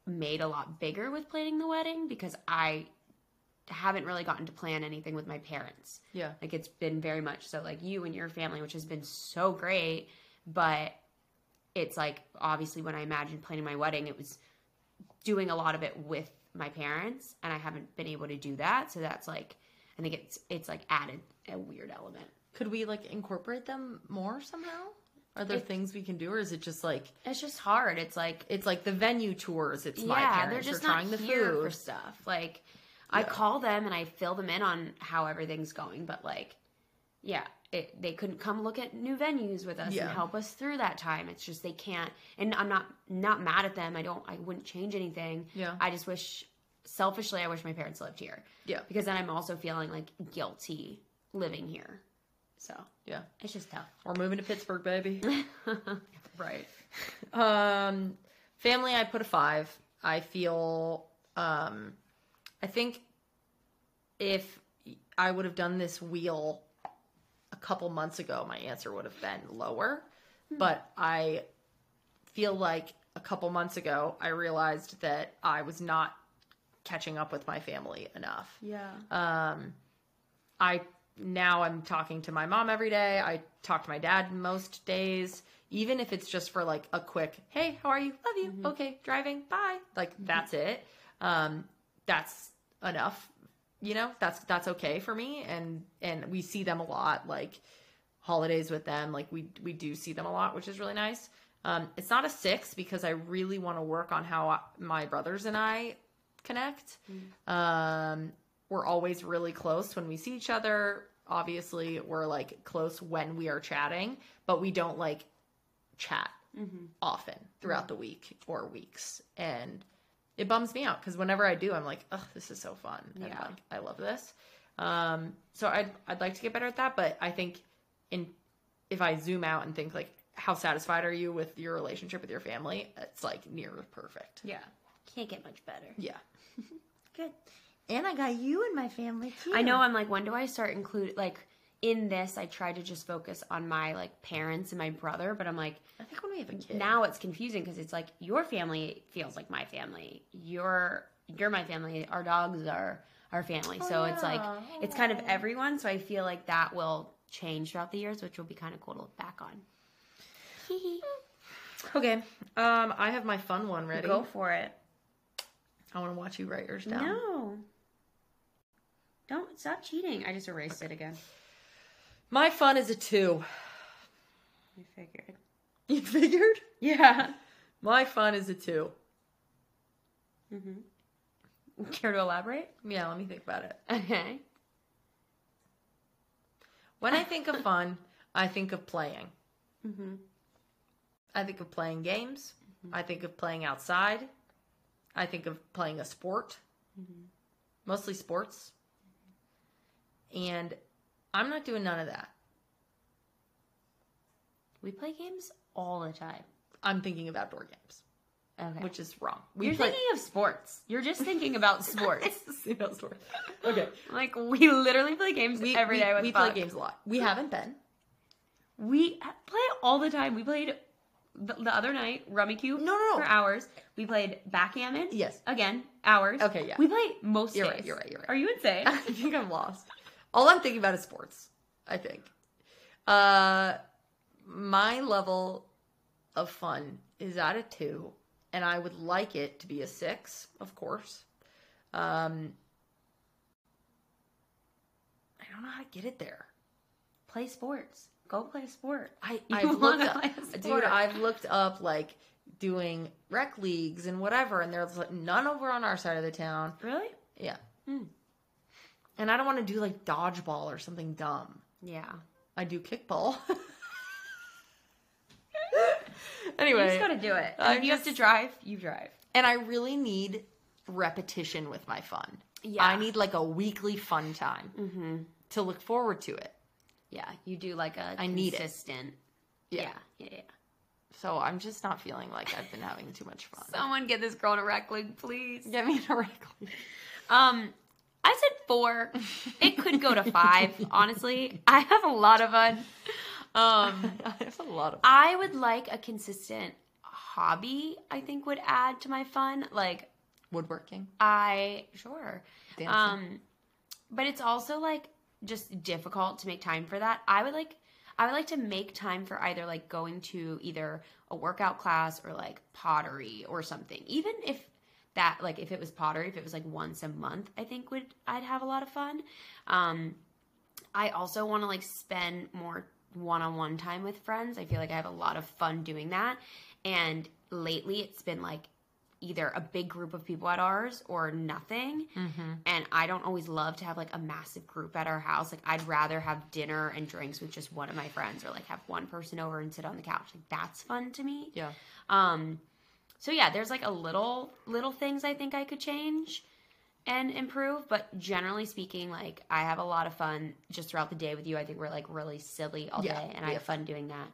made a lot bigger with planning the wedding because I haven't really gotten to plan anything with my parents. Yeah. Like it's been very much so like you and your family, which has been so great, but it's like obviously when I imagined planning my wedding, it was doing a lot of it with my parents, and I haven't been able to do that. So that's like I think it's it's like added a weird element. Could we like incorporate them more somehow? Are there things we can do, or is it just like It's just hard. It's like it's like the venue tours? It's my parents they're just are trying the food. for stuff. Like I call them and I fill them in on how everything's going, but like, yeah, it, they couldn't come look at new venues with us Yeah. and help us through that time. It's just they can't, and I'm not not mad at them. I don't, I wouldn't change anything. Yeah. I just wish, selfishly, I wish my parents lived here. Yeah. because then I'm also feeling like guilty living here. So Yeah. it's just tough. We're moving to Pittsburgh, baby. Right. Um, family, I put a five. I feel, um, I think if I would have done this wheel a couple months ago, my answer would have been lower. But I feel like a couple months ago, I realized that I was not catching up with my family enough. Yeah. Um, I now I'm talking to my mom every day. I talk to my dad most days, even if it's just for like a quick, "Hey, how are you? Love you. Okay, driving. Bye." Like that's it. Um, that's enough. You know, that's that's okay for me. And and we see them a lot, like holidays with them. Like we we do see them a lot, which is really nice. Um, it's not a six because I really want to work on how I, my brothers and I connect. Um, we're always really close when we see each other. Obviously, we're like close when we are chatting, but we don't like chat often throughout the week or weeks. And it bums me out because whenever I do, I'm like, oh, this is so fun. And Yeah. like, I love this. Um, so I'd, I'd like to get better at that. But I think in if I zoom out and think like, how satisfied are you with your relationship with your family? It's like near perfect. Yeah. Can't get much better. Yeah. Good. And I got you in my family too. I know I'm like, when do I start include like in this I try to just focus on my like parents and my brother, but I'm like I think when we have a kid. now it's confusing because it's like your family feels like my family. Your you're my family. Our dogs are our family. so it's like it's kind of everyone. So I feel like that will change throughout the years, which will be kind of cool to look back on. Okay. Um, I have my fun one ready. Go for it. I want to watch you write yours down. No. Don't stop cheating. I just erased it again. My fun is a two. You figured. You figured? Yeah. My fun is a two. Mhm. Care to elaborate? Yeah, let me think about it. Okay. When I think of fun, I think of playing. Mhm. I think of playing games. I think of playing outside. I think of playing a sport, mostly sports. And I'm not doing none of that. We play games all the time. I'm thinking of outdoor games, Okay. which is wrong. We You're play- thinking of sports. You're just thinking about sports. You know, sport. Okay. like we literally play games We, every we, day with we play games a lot. We haven't been. We play all the time. We played the, the other night Rummikub. No, no, no. For hours. We played backgammon. Yes. Again, hours. Okay, yeah. We play most You're days. right, you're right, you're right. Are you insane? I think I'm lost. All I'm thinking about is sports. I think. Uh, my level of fun is at a two, and I would like it to be a six, of course. Um, I don't know how to get it there. play sports. Go play a sport. I You I've looked up, dude. I've looked up like doing rec leagues and whatever, and there's like, none over on our side of the town. Really? Yeah. And I don't want to do like dodgeball or something dumb. Yeah. I do kickball. Anyway. You just gotta do it. I'm if you have to drive, you drive. and I really need repetition with my fun. Yeah. I need like a weekly fun time to look forward to it. Yeah, you do like a I need it. consistent. Yeah. Yeah, yeah, yeah. So I'm just not feeling like I've been having too much fun. Someone get this girl in a rec league, please. Get me a rec league. Um, I said four. It could go to five. honestly, I have a lot of fun. Um, There's a lot of. I would like a consistent hobby. I think would add to my fun. Like Woodworking. I sure, Dancing. um, but it's also like just difficult to make time for that. I would like. I would like to make time for either like going to either a workout class or like pottery or something. Even if that like if it was pottery, if it was like once a month, I think would I'd have a lot of fun. Um I also want to like spend more one-on-one time with friends. I feel like I have a lot of fun doing that. And lately it's been like either a big group of people at ours or nothing. And I don't always love to have like a massive group at our house. Like I'd rather have dinner and drinks with just one of my friends or like have one person over and sit on the couch. Like that's fun to me. Yeah. Um so yeah, there's like a little little things I think I could change and improve, but generally speaking, like I have a lot of fun just throughout the day with you. I think we're like really silly all Yeah, day and we I have fun doing that.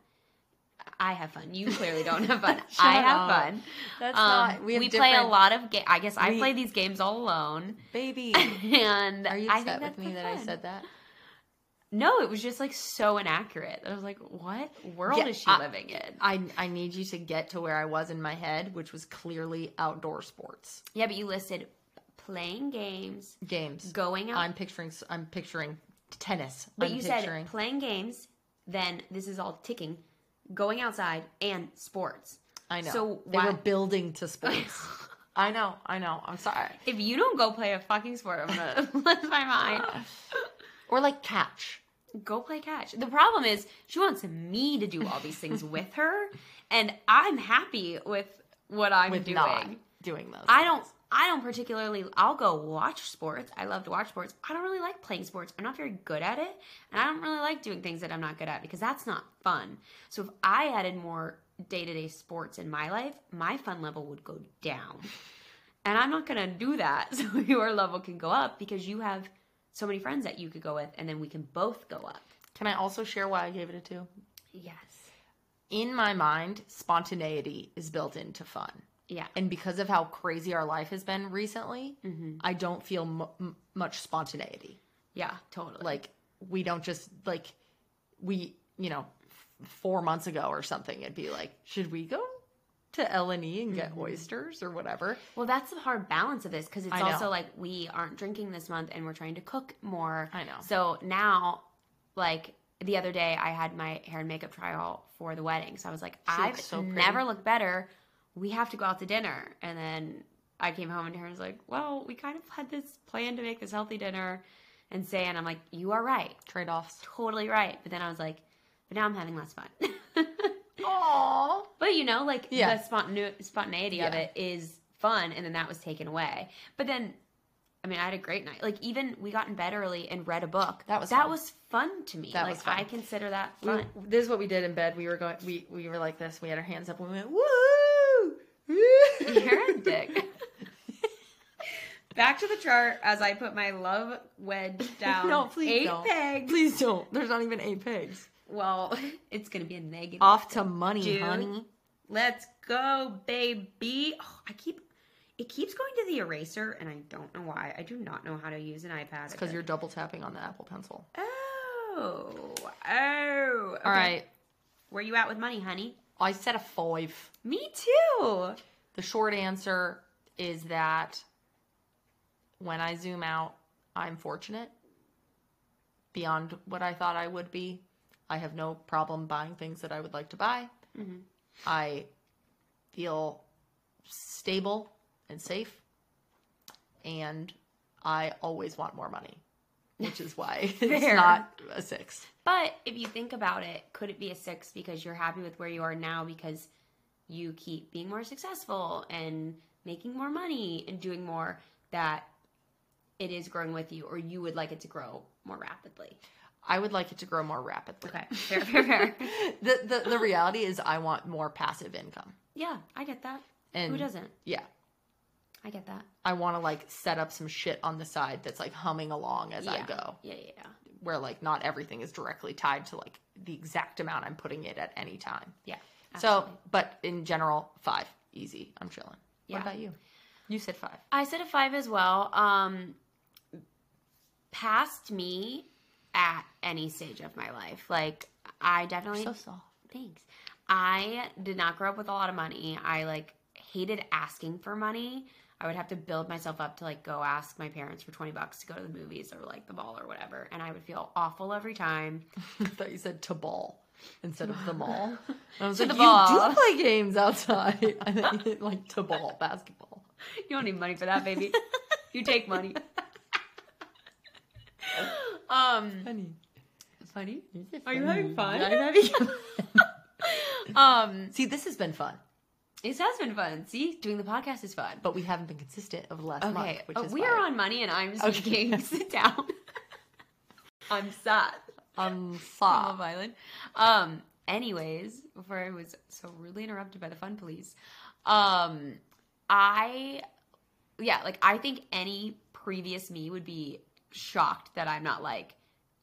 I have fun. You clearly don't have fun. I have up. fun. That's Um, not. We, We, play a lot of games. I guess I play these games all alone, Baby, and are you I upset think with me that I said that? No, it was just like so inaccurate. I was like, "What world Yeah, is she I- living in?" I I need you to get to where I was in my head, which was clearly outdoor sports Yeah, but you listed playing games, games. going out. I'm picturing. I'm picturing tennis. But I'm you picturing, said playing games, then this is all ticking, going outside, and sports. I know. So they why- were building to sports. I know. I know. I'm sorry. If you don't go play a fucking sport, I'm gonna lose my mind. Or like catch. Go play catch. The problem is she wants me to do all these things with her, and I'm happy with what I'm With doing. not doing those. I don't. I don't particularly. I'll go watch sports. I love to watch sports. I don't really like playing sports. I'm not very good at it, and I don't really like doing things that I'm not good at because that's not fun. So if I added more day to day sports in my life, my fun level would go down. And I'm not gonna do that so your level can go up because you have so many friends that you could go with, and then we can both go up. Can I also share why I gave it a two? Yes. In my mind, spontaneity is built into fun. Yeah. And because of how crazy our life has been recently, mm-hmm. I don't feel m- m- much spontaneity. Yeah, totally. Like, we don't just, like, we, you know, f- four months ago or something, it'd be like, should we go to L&E and get mm-hmm. oysters or whatever? Well, that's the hard balance of this because it's also like we aren't drinking this month and we're trying to cook more. I know. So now, like the other day, I had my hair and makeup trial for the wedding. So I was like, She I've so never looked better. We have to go out to dinner. And then I came home and Taryn was like, well, we kind of had this plan to make this healthy dinner and say, and I'm like, you are right. Trade offs. Totally right. But then I was like, but now I'm having less fun. Aww. But you know, like Yeah. the spontane- spontaneity of it is fun, and then that was taken away. But then, I mean, I had a great night. Like even we got in bed early and read a book. That was that fun. was fun to me. That like was fun. I consider that We, fun. this is what we did in bed. We were going. We we were like this. We had our hands up. and We went woo. woo. You're a dick. Back to the chart as I put my love wedge down. no, please Eight don't. pegs. Please don't. There's not even eight pegs. Well, it's gonna be a negative. Off to money, Dude. honey. Let's go, baby. Oh, I keep. It keeps going to the eraser, and I don't know why. I do not know how to use an iPad. Because you're double tapping on the Apple Pencil. Oh, oh. All right. Where you at with money, honey? I said a five. Me too. The short answer is that when I zoom out, I'm fortunate. Beyond what I thought I would be, I have no problem buying things that I would like to buy. Mm-hmm. I feel stable and safe, and I always want more money, which is why it's not a six. But if you think about it, could it be a six because you're happy with where you are now because you keep being more successful and making more money and doing more that it is growing with you, or you would like it to grow more rapidly? I would like it to grow more rapidly. Okay, fair, fair, fair. The, the the reality is I want more passive income. yeah, I get that. And Who doesn't? Yeah. I get that. I want to like set up some shit on the side that's like humming along as I go, Yeah, yeah, yeah. where like not everything is directly tied to like the exact amount I'm putting it at any time. Yeah. So, but in general, five, easy. I'm chilling. Yeah. What about you? You said five. I said a five as well. Um, past me at any stage of my life. Like I definitely So soft. thanks. I did not grow up with a lot of money. I like hated asking for money. I would have to build myself up to like go ask my parents for 20 bucks to go to the movies or like the ball or whatever. And I would feel awful every time. I thought you said to ball instead of the mall. I was To like, the you ball." do play games outside. I like to ball, basketball. You don't need money for that, baby. you take money. Um Funny. funny. Are Are you having fun? I'm having fun. Um See, this has been fun, This has been fun. See, doing the podcast is fun. but we haven't been consistent over the last Okay, month, which uh, is we why are on money, and I'm Okay. speaking. Sit down. I'm sad. I'm I'm soft. violent. Um. Anyways, before I was so rudely interrupted by the fun police, um, I, yeah, like I think any previous me would be shocked that I'm not like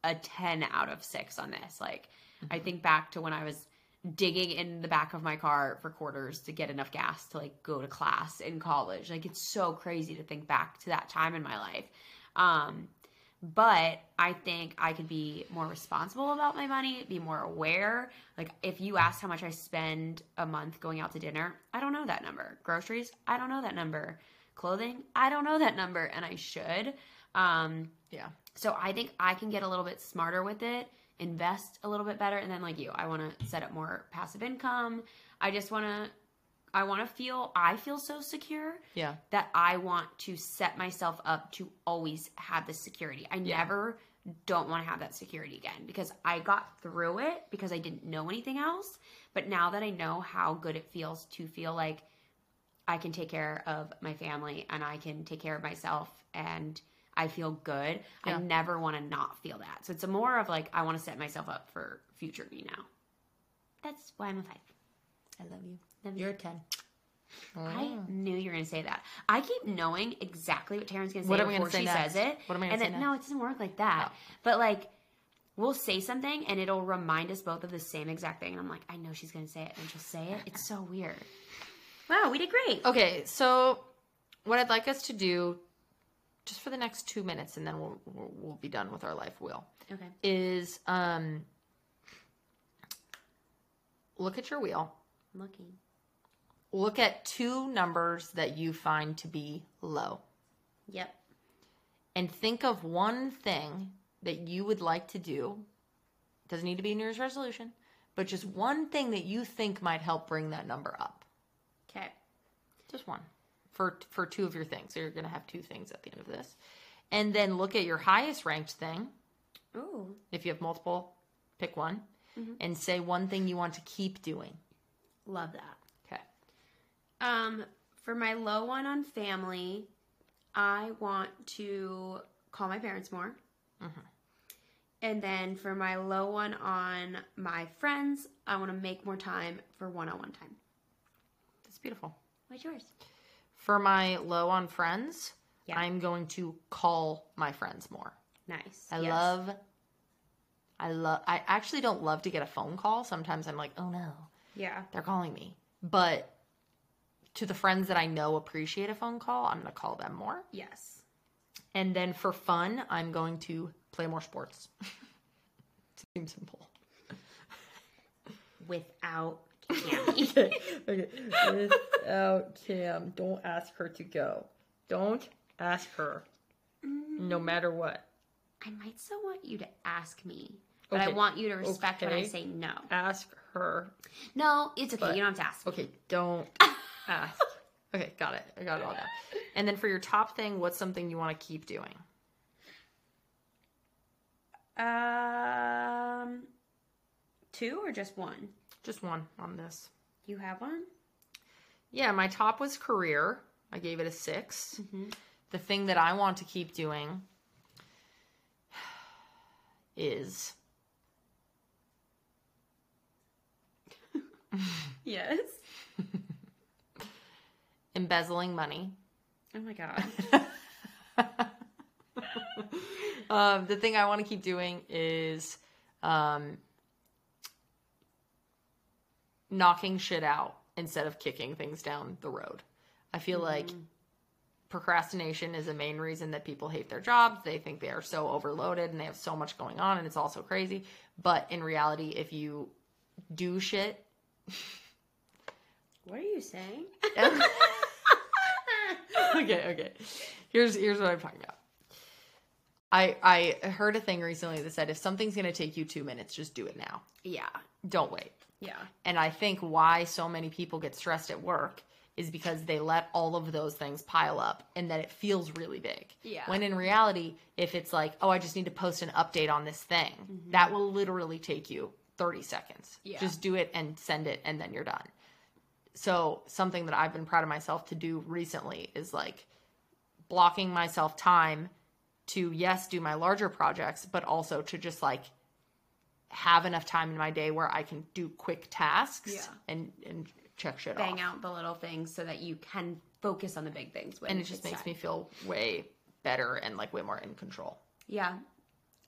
a ten out of six on this. Like, I think back to when I was digging in the back of my car for quarters to get enough gas to like go to class in college. Like it's so crazy to think back to that time in my life. Um but I think I could be more responsible about my money, be more aware. Like if you asked how much I spend a month going out to dinner, I don't know that number. Groceries, I don't know that number. Clothing, I don't know that number and I should. Um Yeah. so I think I can get a little bit smarter with it, invest a little bit better, and then like you, I want to set up more passive income. I just want to, I want to feel, I feel so secure Yeah. that I want to set myself up to always have this security. I never don't want to have that security again because I got through it because I didn't know anything else. But now that I know how good it feels to feel like I can take care of my family and I can take care of myself and I feel good, Yeah. I never want to not feel that. So it's a more of like I want to set myself up for future me now. That's why I'm a five. I love you. Love you. You're a 10. I mm. knew you were going to say that. I keep knowing exactly what Taryn's going to say What before say she next? says it. What am I gonna and say then. No, it doesn't work like that. Oh. But like, we'll say something and it'll remind us both of the same exact thing. And I'm like, I know she's going to say it. And she'll say it. It's so weird. Wow, we did great. Okay, so what I'd like us to do, just for the next two minutes, and then we'll we'll, we'll be done with our life wheel, Okay. is um, look at your wheel. Looking. Look at two numbers that you find to be low, Yep. and think of one thing that you would like to do. Doesn't need to be a New Year's resolution, but just one thing that you think might help bring that number up. Okay. Just one for for two of your things. So you're going to have two things at the end of this, and then look at your highest ranked thing. Ooh. If you have multiple, pick one, and say one thing you want to keep doing. Love that. Okay. Um, for my low one on family, I want to call my parents more. Mhm. And then for my low one on my friends, I want to make more time for one on one time. That's beautiful. What's yours? For my low on friends, Yeah. I'm going to call my friends more. Nice. I Yes. love. I love. I actually don't love to get a phone call. Sometimes I'm like, oh no, Yeah. they're calling me. But to the friends that I know appreciate a phone call, I'm going to call them more. Yes. And then for fun, I'm going to play more sports. Seems simple. Without Cammy. Okay, okay. Without Cam, don't ask her to go. Don't ask her. No matter what. I might still want you to ask me, but I want you to respect when I say no. Ask her. No, it's okay. But- you don't have to ask. me. Okay, don't ask. Okay, got it. I got it all down. And then for your top thing, what's something you want to keep doing? Um, two or just one? Just one on this. You have one? Yeah, my top was career. I gave it a 6 The thing that I want to keep doing is Yes. embezzling money. Oh my god. Um, the thing I want to keep doing is um, knocking shit out instead of kicking things down the road. I feel mm-hmm. like procrastination is a main reason that people hate their jobs. They think they are so overloaded and they have so much going on and it's all so crazy. But in reality, if you do shit, what are you saying? okay, okay. Here's here's what I'm talking about. I I heard a thing recently that said if something's gonna take you two minutes, just do it now. yeah. Don't wait. Yeah. And I think why so many people get stressed at work is because they let all of those things pile up and that it feels really big. Yeah. When in reality, if it's like, oh, I just need to post an update on this thing, that will literally take you 30 seconds. Mm-hmm. Yeah. Just do it and send it and then you're done. So, something that I've been proud of myself to do recently is like blocking myself time to, yes, do my larger projects, but also to just like have enough time in my day where I can do quick tasks Yeah. and, and check shit Bang off. out the little things so that you can focus on the big things. When And it just makes time. me feel way better and like way more in control. Yeah.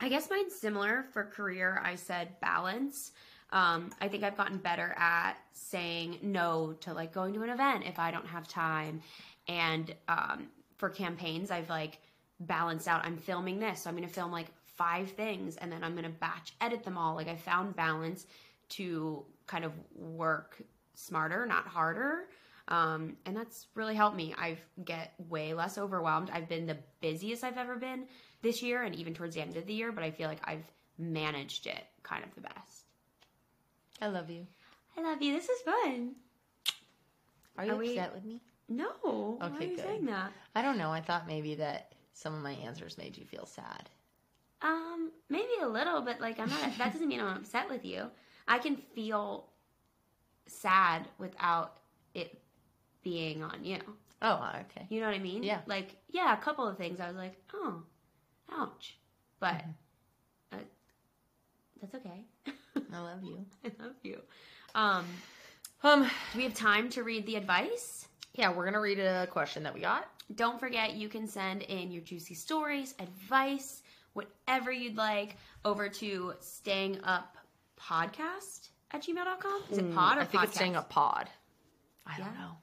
I guess mine's similar for career. I said balance. Um, I think I've gotten better at saying no to like going to an event if I don't have time. And um, for campaigns, I've like balanced out. I'm filming this, so I'm going to film like five things and then I'm going to batch edit them all. Like I found balance to kind of work smarter, not harder. Um, and that's really helped me. I get way less overwhelmed. I've been the busiest I've ever been this year and even towards the end of the year, but I feel like I've managed it kind of the best. I love you. I love you. This is fun. Are you Are we- upset with me? No. why Okay, are you good. saying that? I don't know. I thought maybe that some of my answers made you feel sad. Um, maybe a little, but like I'm not that doesn't mean I'm upset with you. I can feel sad without it being on you. Oh, okay. You know what I mean? Yeah. Like, yeah, a couple of things I was like, oh, ouch. But Mm-hmm. uh, that's okay. I love you. I love you. Um, Um, Do we have time to read the advice? yeah, we're gonna read a question that we got. Don't forget, you can send in your juicy stories, advice, whatever you'd like over to staying up podcast at gmail.com. Is it pod or I think podcast? it's staying up pod. I don't Yeah. know.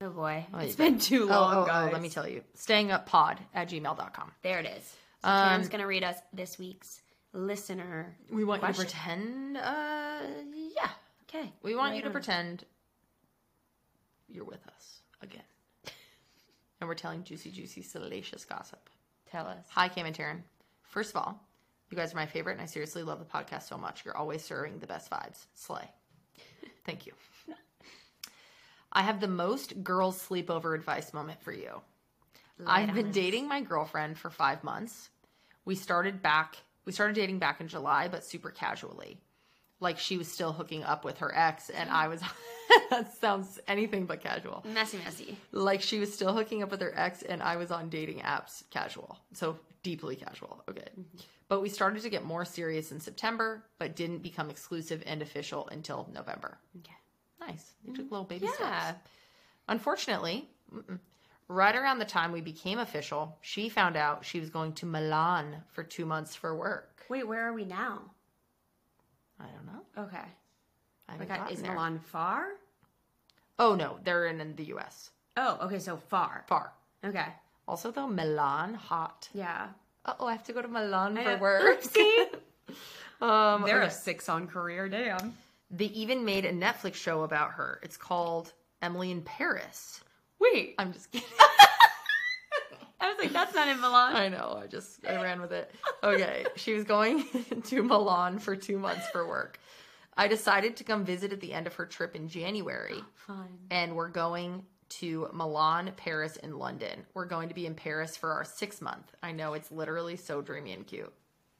Oh boy. Oh, it's you been too long, oh, oh, oh, guys. let me tell you. Staying up pod at gmail.com. There it is. So Um, Taryn's going to read us this week's listener. We want you to pretend, uh, yeah. Okay. We want you to pretend you're with us again. and we're telling juicy, juicy, salacious gossip. Tell us. Hi, Cam and Taryn. First of all, you guys are my favorite, and I seriously love the podcast so much. You're always serving the best vibes. Slay. Thank you. I have the most girls' sleepover advice moment for you. I've been us. dating my girlfriend for five months. We started back. We started dating back in July, but super casually. Like she was still hooking up with her ex, and I was. that sounds anything but casual Messy, messy. like she was still hooking up with her ex and I was on dating apps casual. So deeply casual. Okay. Mm-hmm. But we started to get more serious in September, but didn't become exclusive and official until November. Okay. Nice. They took mm-hmm. little baby Yeah. steps. Unfortunately, mm-mm. right around the time we became official, she found out she was going to Milan for two months for work. Wait, where are we now? I don't know. Okay. I haven't Like, is there. Milan far? Oh no, they're in, in the U.S. Oh, okay, so far. Far. Okay. Also, though, Milan hot. Yeah. Oh, I have to go to Milan I for work. Um, They're okay. a six on career, damn. They even made a Netflix show about her. It's called Emily in Paris. Wait. I'm just kidding. I was like, that's not in Milan. I know. I just I ran with it. Okay, she was going to Milan for two months for work. I decided to come visit at the end of her trip in January, Fun. and we're going to Milan, Paris, and London. We're going to be in Paris for our six month. I know it's literally so dreamy and cute.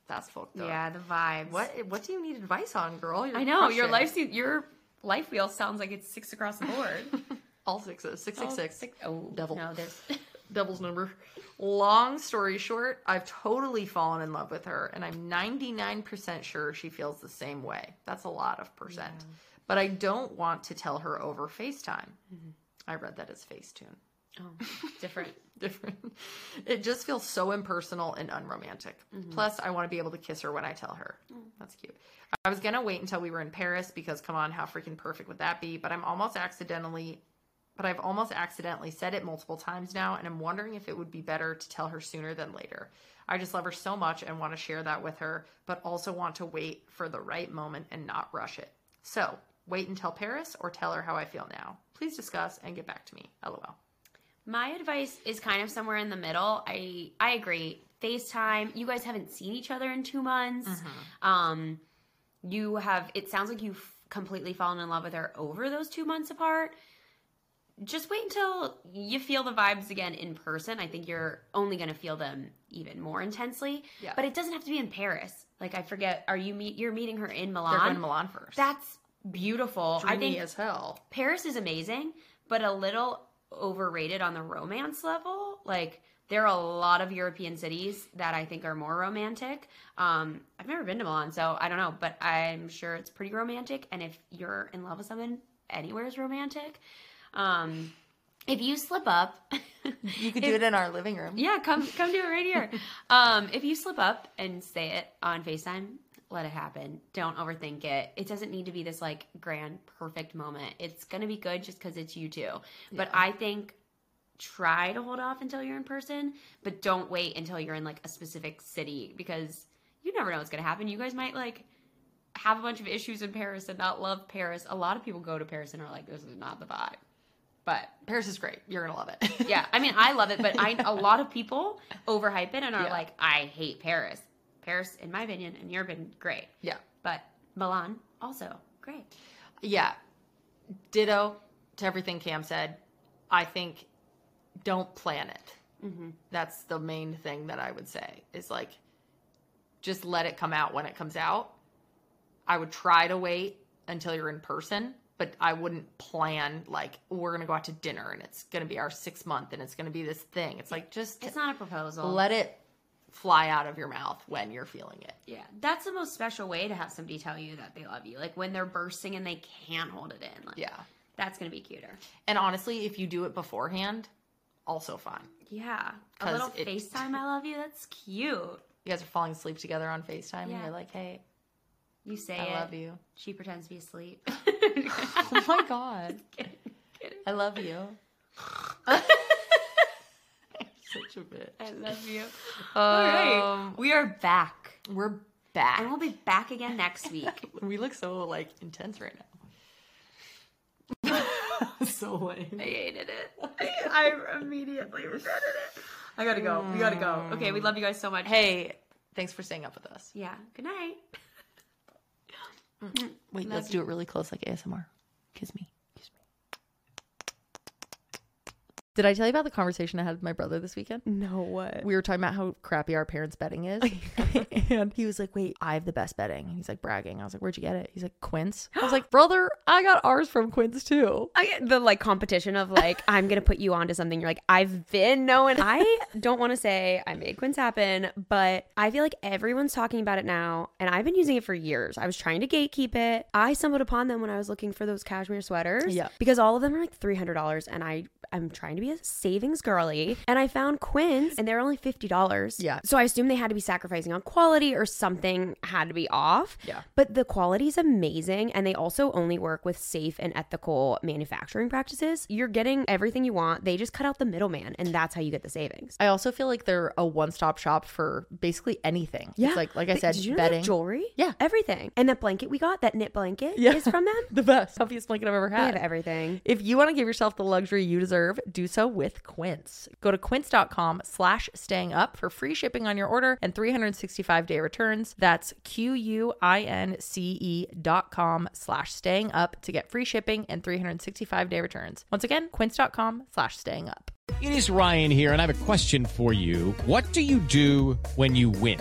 That's fucked up. Yeah, the vibes. What What do you need advice on, girl? You're I know your life your life wheel sounds like it's six across the board. all sixes. Six six six. Oh, Devil. No, there's. Devil's number. Long story short, I've totally fallen in love with her, and I'm 99% sure she feels the same way. That's a lot of percent. But I don't want to tell her over FaceTime. Mm-hmm. I read that as Facetune. Oh, different. Different. It just feels so impersonal and unromantic. Mm-hmm. Plus, I want to be able to kiss her when I tell her. Mm. That's cute. I was going to wait until we were in Paris because, come on, how freaking perfect would that be? But I'm almost accidentally but I've almost accidentally said it multiple times now, and I'm wondering if it would be better to tell her sooner than later. I just love her so much and want to share that with her, but also want to wait for the right moment and not rush it. So, wait until Paris or tell her how I feel now. Please discuss and get back to me. LOL. My advice is kind of somewhere in the middle. I I agree. FaceTime. You guys haven't seen each other in two months. Um, you have. It sounds like you've completely fallen in love with her over those two months apart. Just wait until you feel the vibes again in person. I think you're only going to feel them even more intensely. Yeah. But it doesn't have to be in Paris. Like I forget. Are you meet? You're meeting her in Milan. They're going to Milan first. That's beautiful. I Dreamy think as hell. Paris is amazing, but a little overrated on the romance level. Like there are a lot of European cities that I think are more romantic. Um, I've never been to Milan, so I don't know, but I'm sure it's pretty romantic. And if you're in love with someone, anywhere is romantic. Um, if you slip up, You could do it in our living room. yeah, come come do it right here. Um, if you slip up and say it on FaceTime, let it happen. Don't overthink it. It doesn't need to be this like grand perfect moment. It's gonna be good just because it's you two. But I think try to hold off until you're in person, but don't wait until you're in like a specific city because you never know what's gonna happen. You guys might like have a bunch of issues in Paris and not love Paris. A lot of people go to Paris and are like, this is not the vibe. But Paris is great. You're going to love it. yeah, I mean, I love it, but I a lot of people overhype it and are Yeah. like, I hate Paris. Paris, in my opinion, and your opinion, great. yeah. But Milan, also great. Yeah. Ditto to everything Cam said. I think don't plan it. Mm-hmm. That's the main thing that I would say is like, just let it come out when it comes out. I would try to wait until you're in person, but I wouldn't plan like we're gonna go out to dinner and it's gonna be our six month and it's gonna be this thing. It's like just It's not a proposal. let it fly out of your mouth when you're feeling it. Yeah, that's the most special way to have somebody tell you that they love you. Like when they're bursting and they can't hold it in. Like, Yeah. that's gonna be cuter. And honestly, if you do it beforehand, also fine. Yeah, a little it- FaceTime. I love you. That's cute. You guys are falling asleep together on FaceTime and you're like, hey, You say I it. love you. She pretends to be asleep. Oh my God. I love you. Such a bitch. I love you. Um, All right, we are back, We're back. and we'll be back again next week. We look so like intense right now. so lame. I hated it. I immediately regretted it. I gotta go. We gotta go. Okay, we love you guys so much. Hey, thanks for staying up with us. Yeah. Good night. Mm-hmm. Wait, let's do it really close like ASMR. Kiss me. Kiss me. Did I tell you about the conversation I had with my brother this weekend? No what? We were talking about how crappy our parents' bedding is. Oh and he was like, Wait, I have the best bedding. And he's like bragging. I was like, Where'd you get it? He's like, Quince. I was like, Brother, I got ours from Quince too. I get the like competition of like I'm gonna put you onto something. You're like I've been knowing. I don't want to say I made Quince happen, but I feel like everyone's talking about it now, and I've been using it for years. I was trying to gatekeep it. I stumbled upon them when I was looking for those cashmere sweaters. Yeah. because all of them are like three hundred dollars, and I I'm trying to be a savings girly, and I found Quince, and they're only fifty dollars. Yeah. so I assume they had to be sacrificing on quality or something had to be off. Yeah. But the quality is amazing, and they also only work with safe and ethical manufacturing practices. You're getting everything you want. They just cut out the middleman, and that's how you get the savings. I also feel like they're a one stop shop for basically anything. It's like like I said, you know they jewelry? Yeah. everything. And that blanket we got, that knit blanket, Yeah. is from them. the best, healthiest blanket I've ever had. They have everything. If you want to give yourself the luxury you deserve, do so with Quince. Go to quince.com slash staying up for free shipping on your order and 365 day returns. That's Q-U-I-N-C-E dot com slash staying up to get free shipping and 365 day returns. Once again, quince.com slash staying up. It is Ryan here, and I have a question for you. What do you do when you win?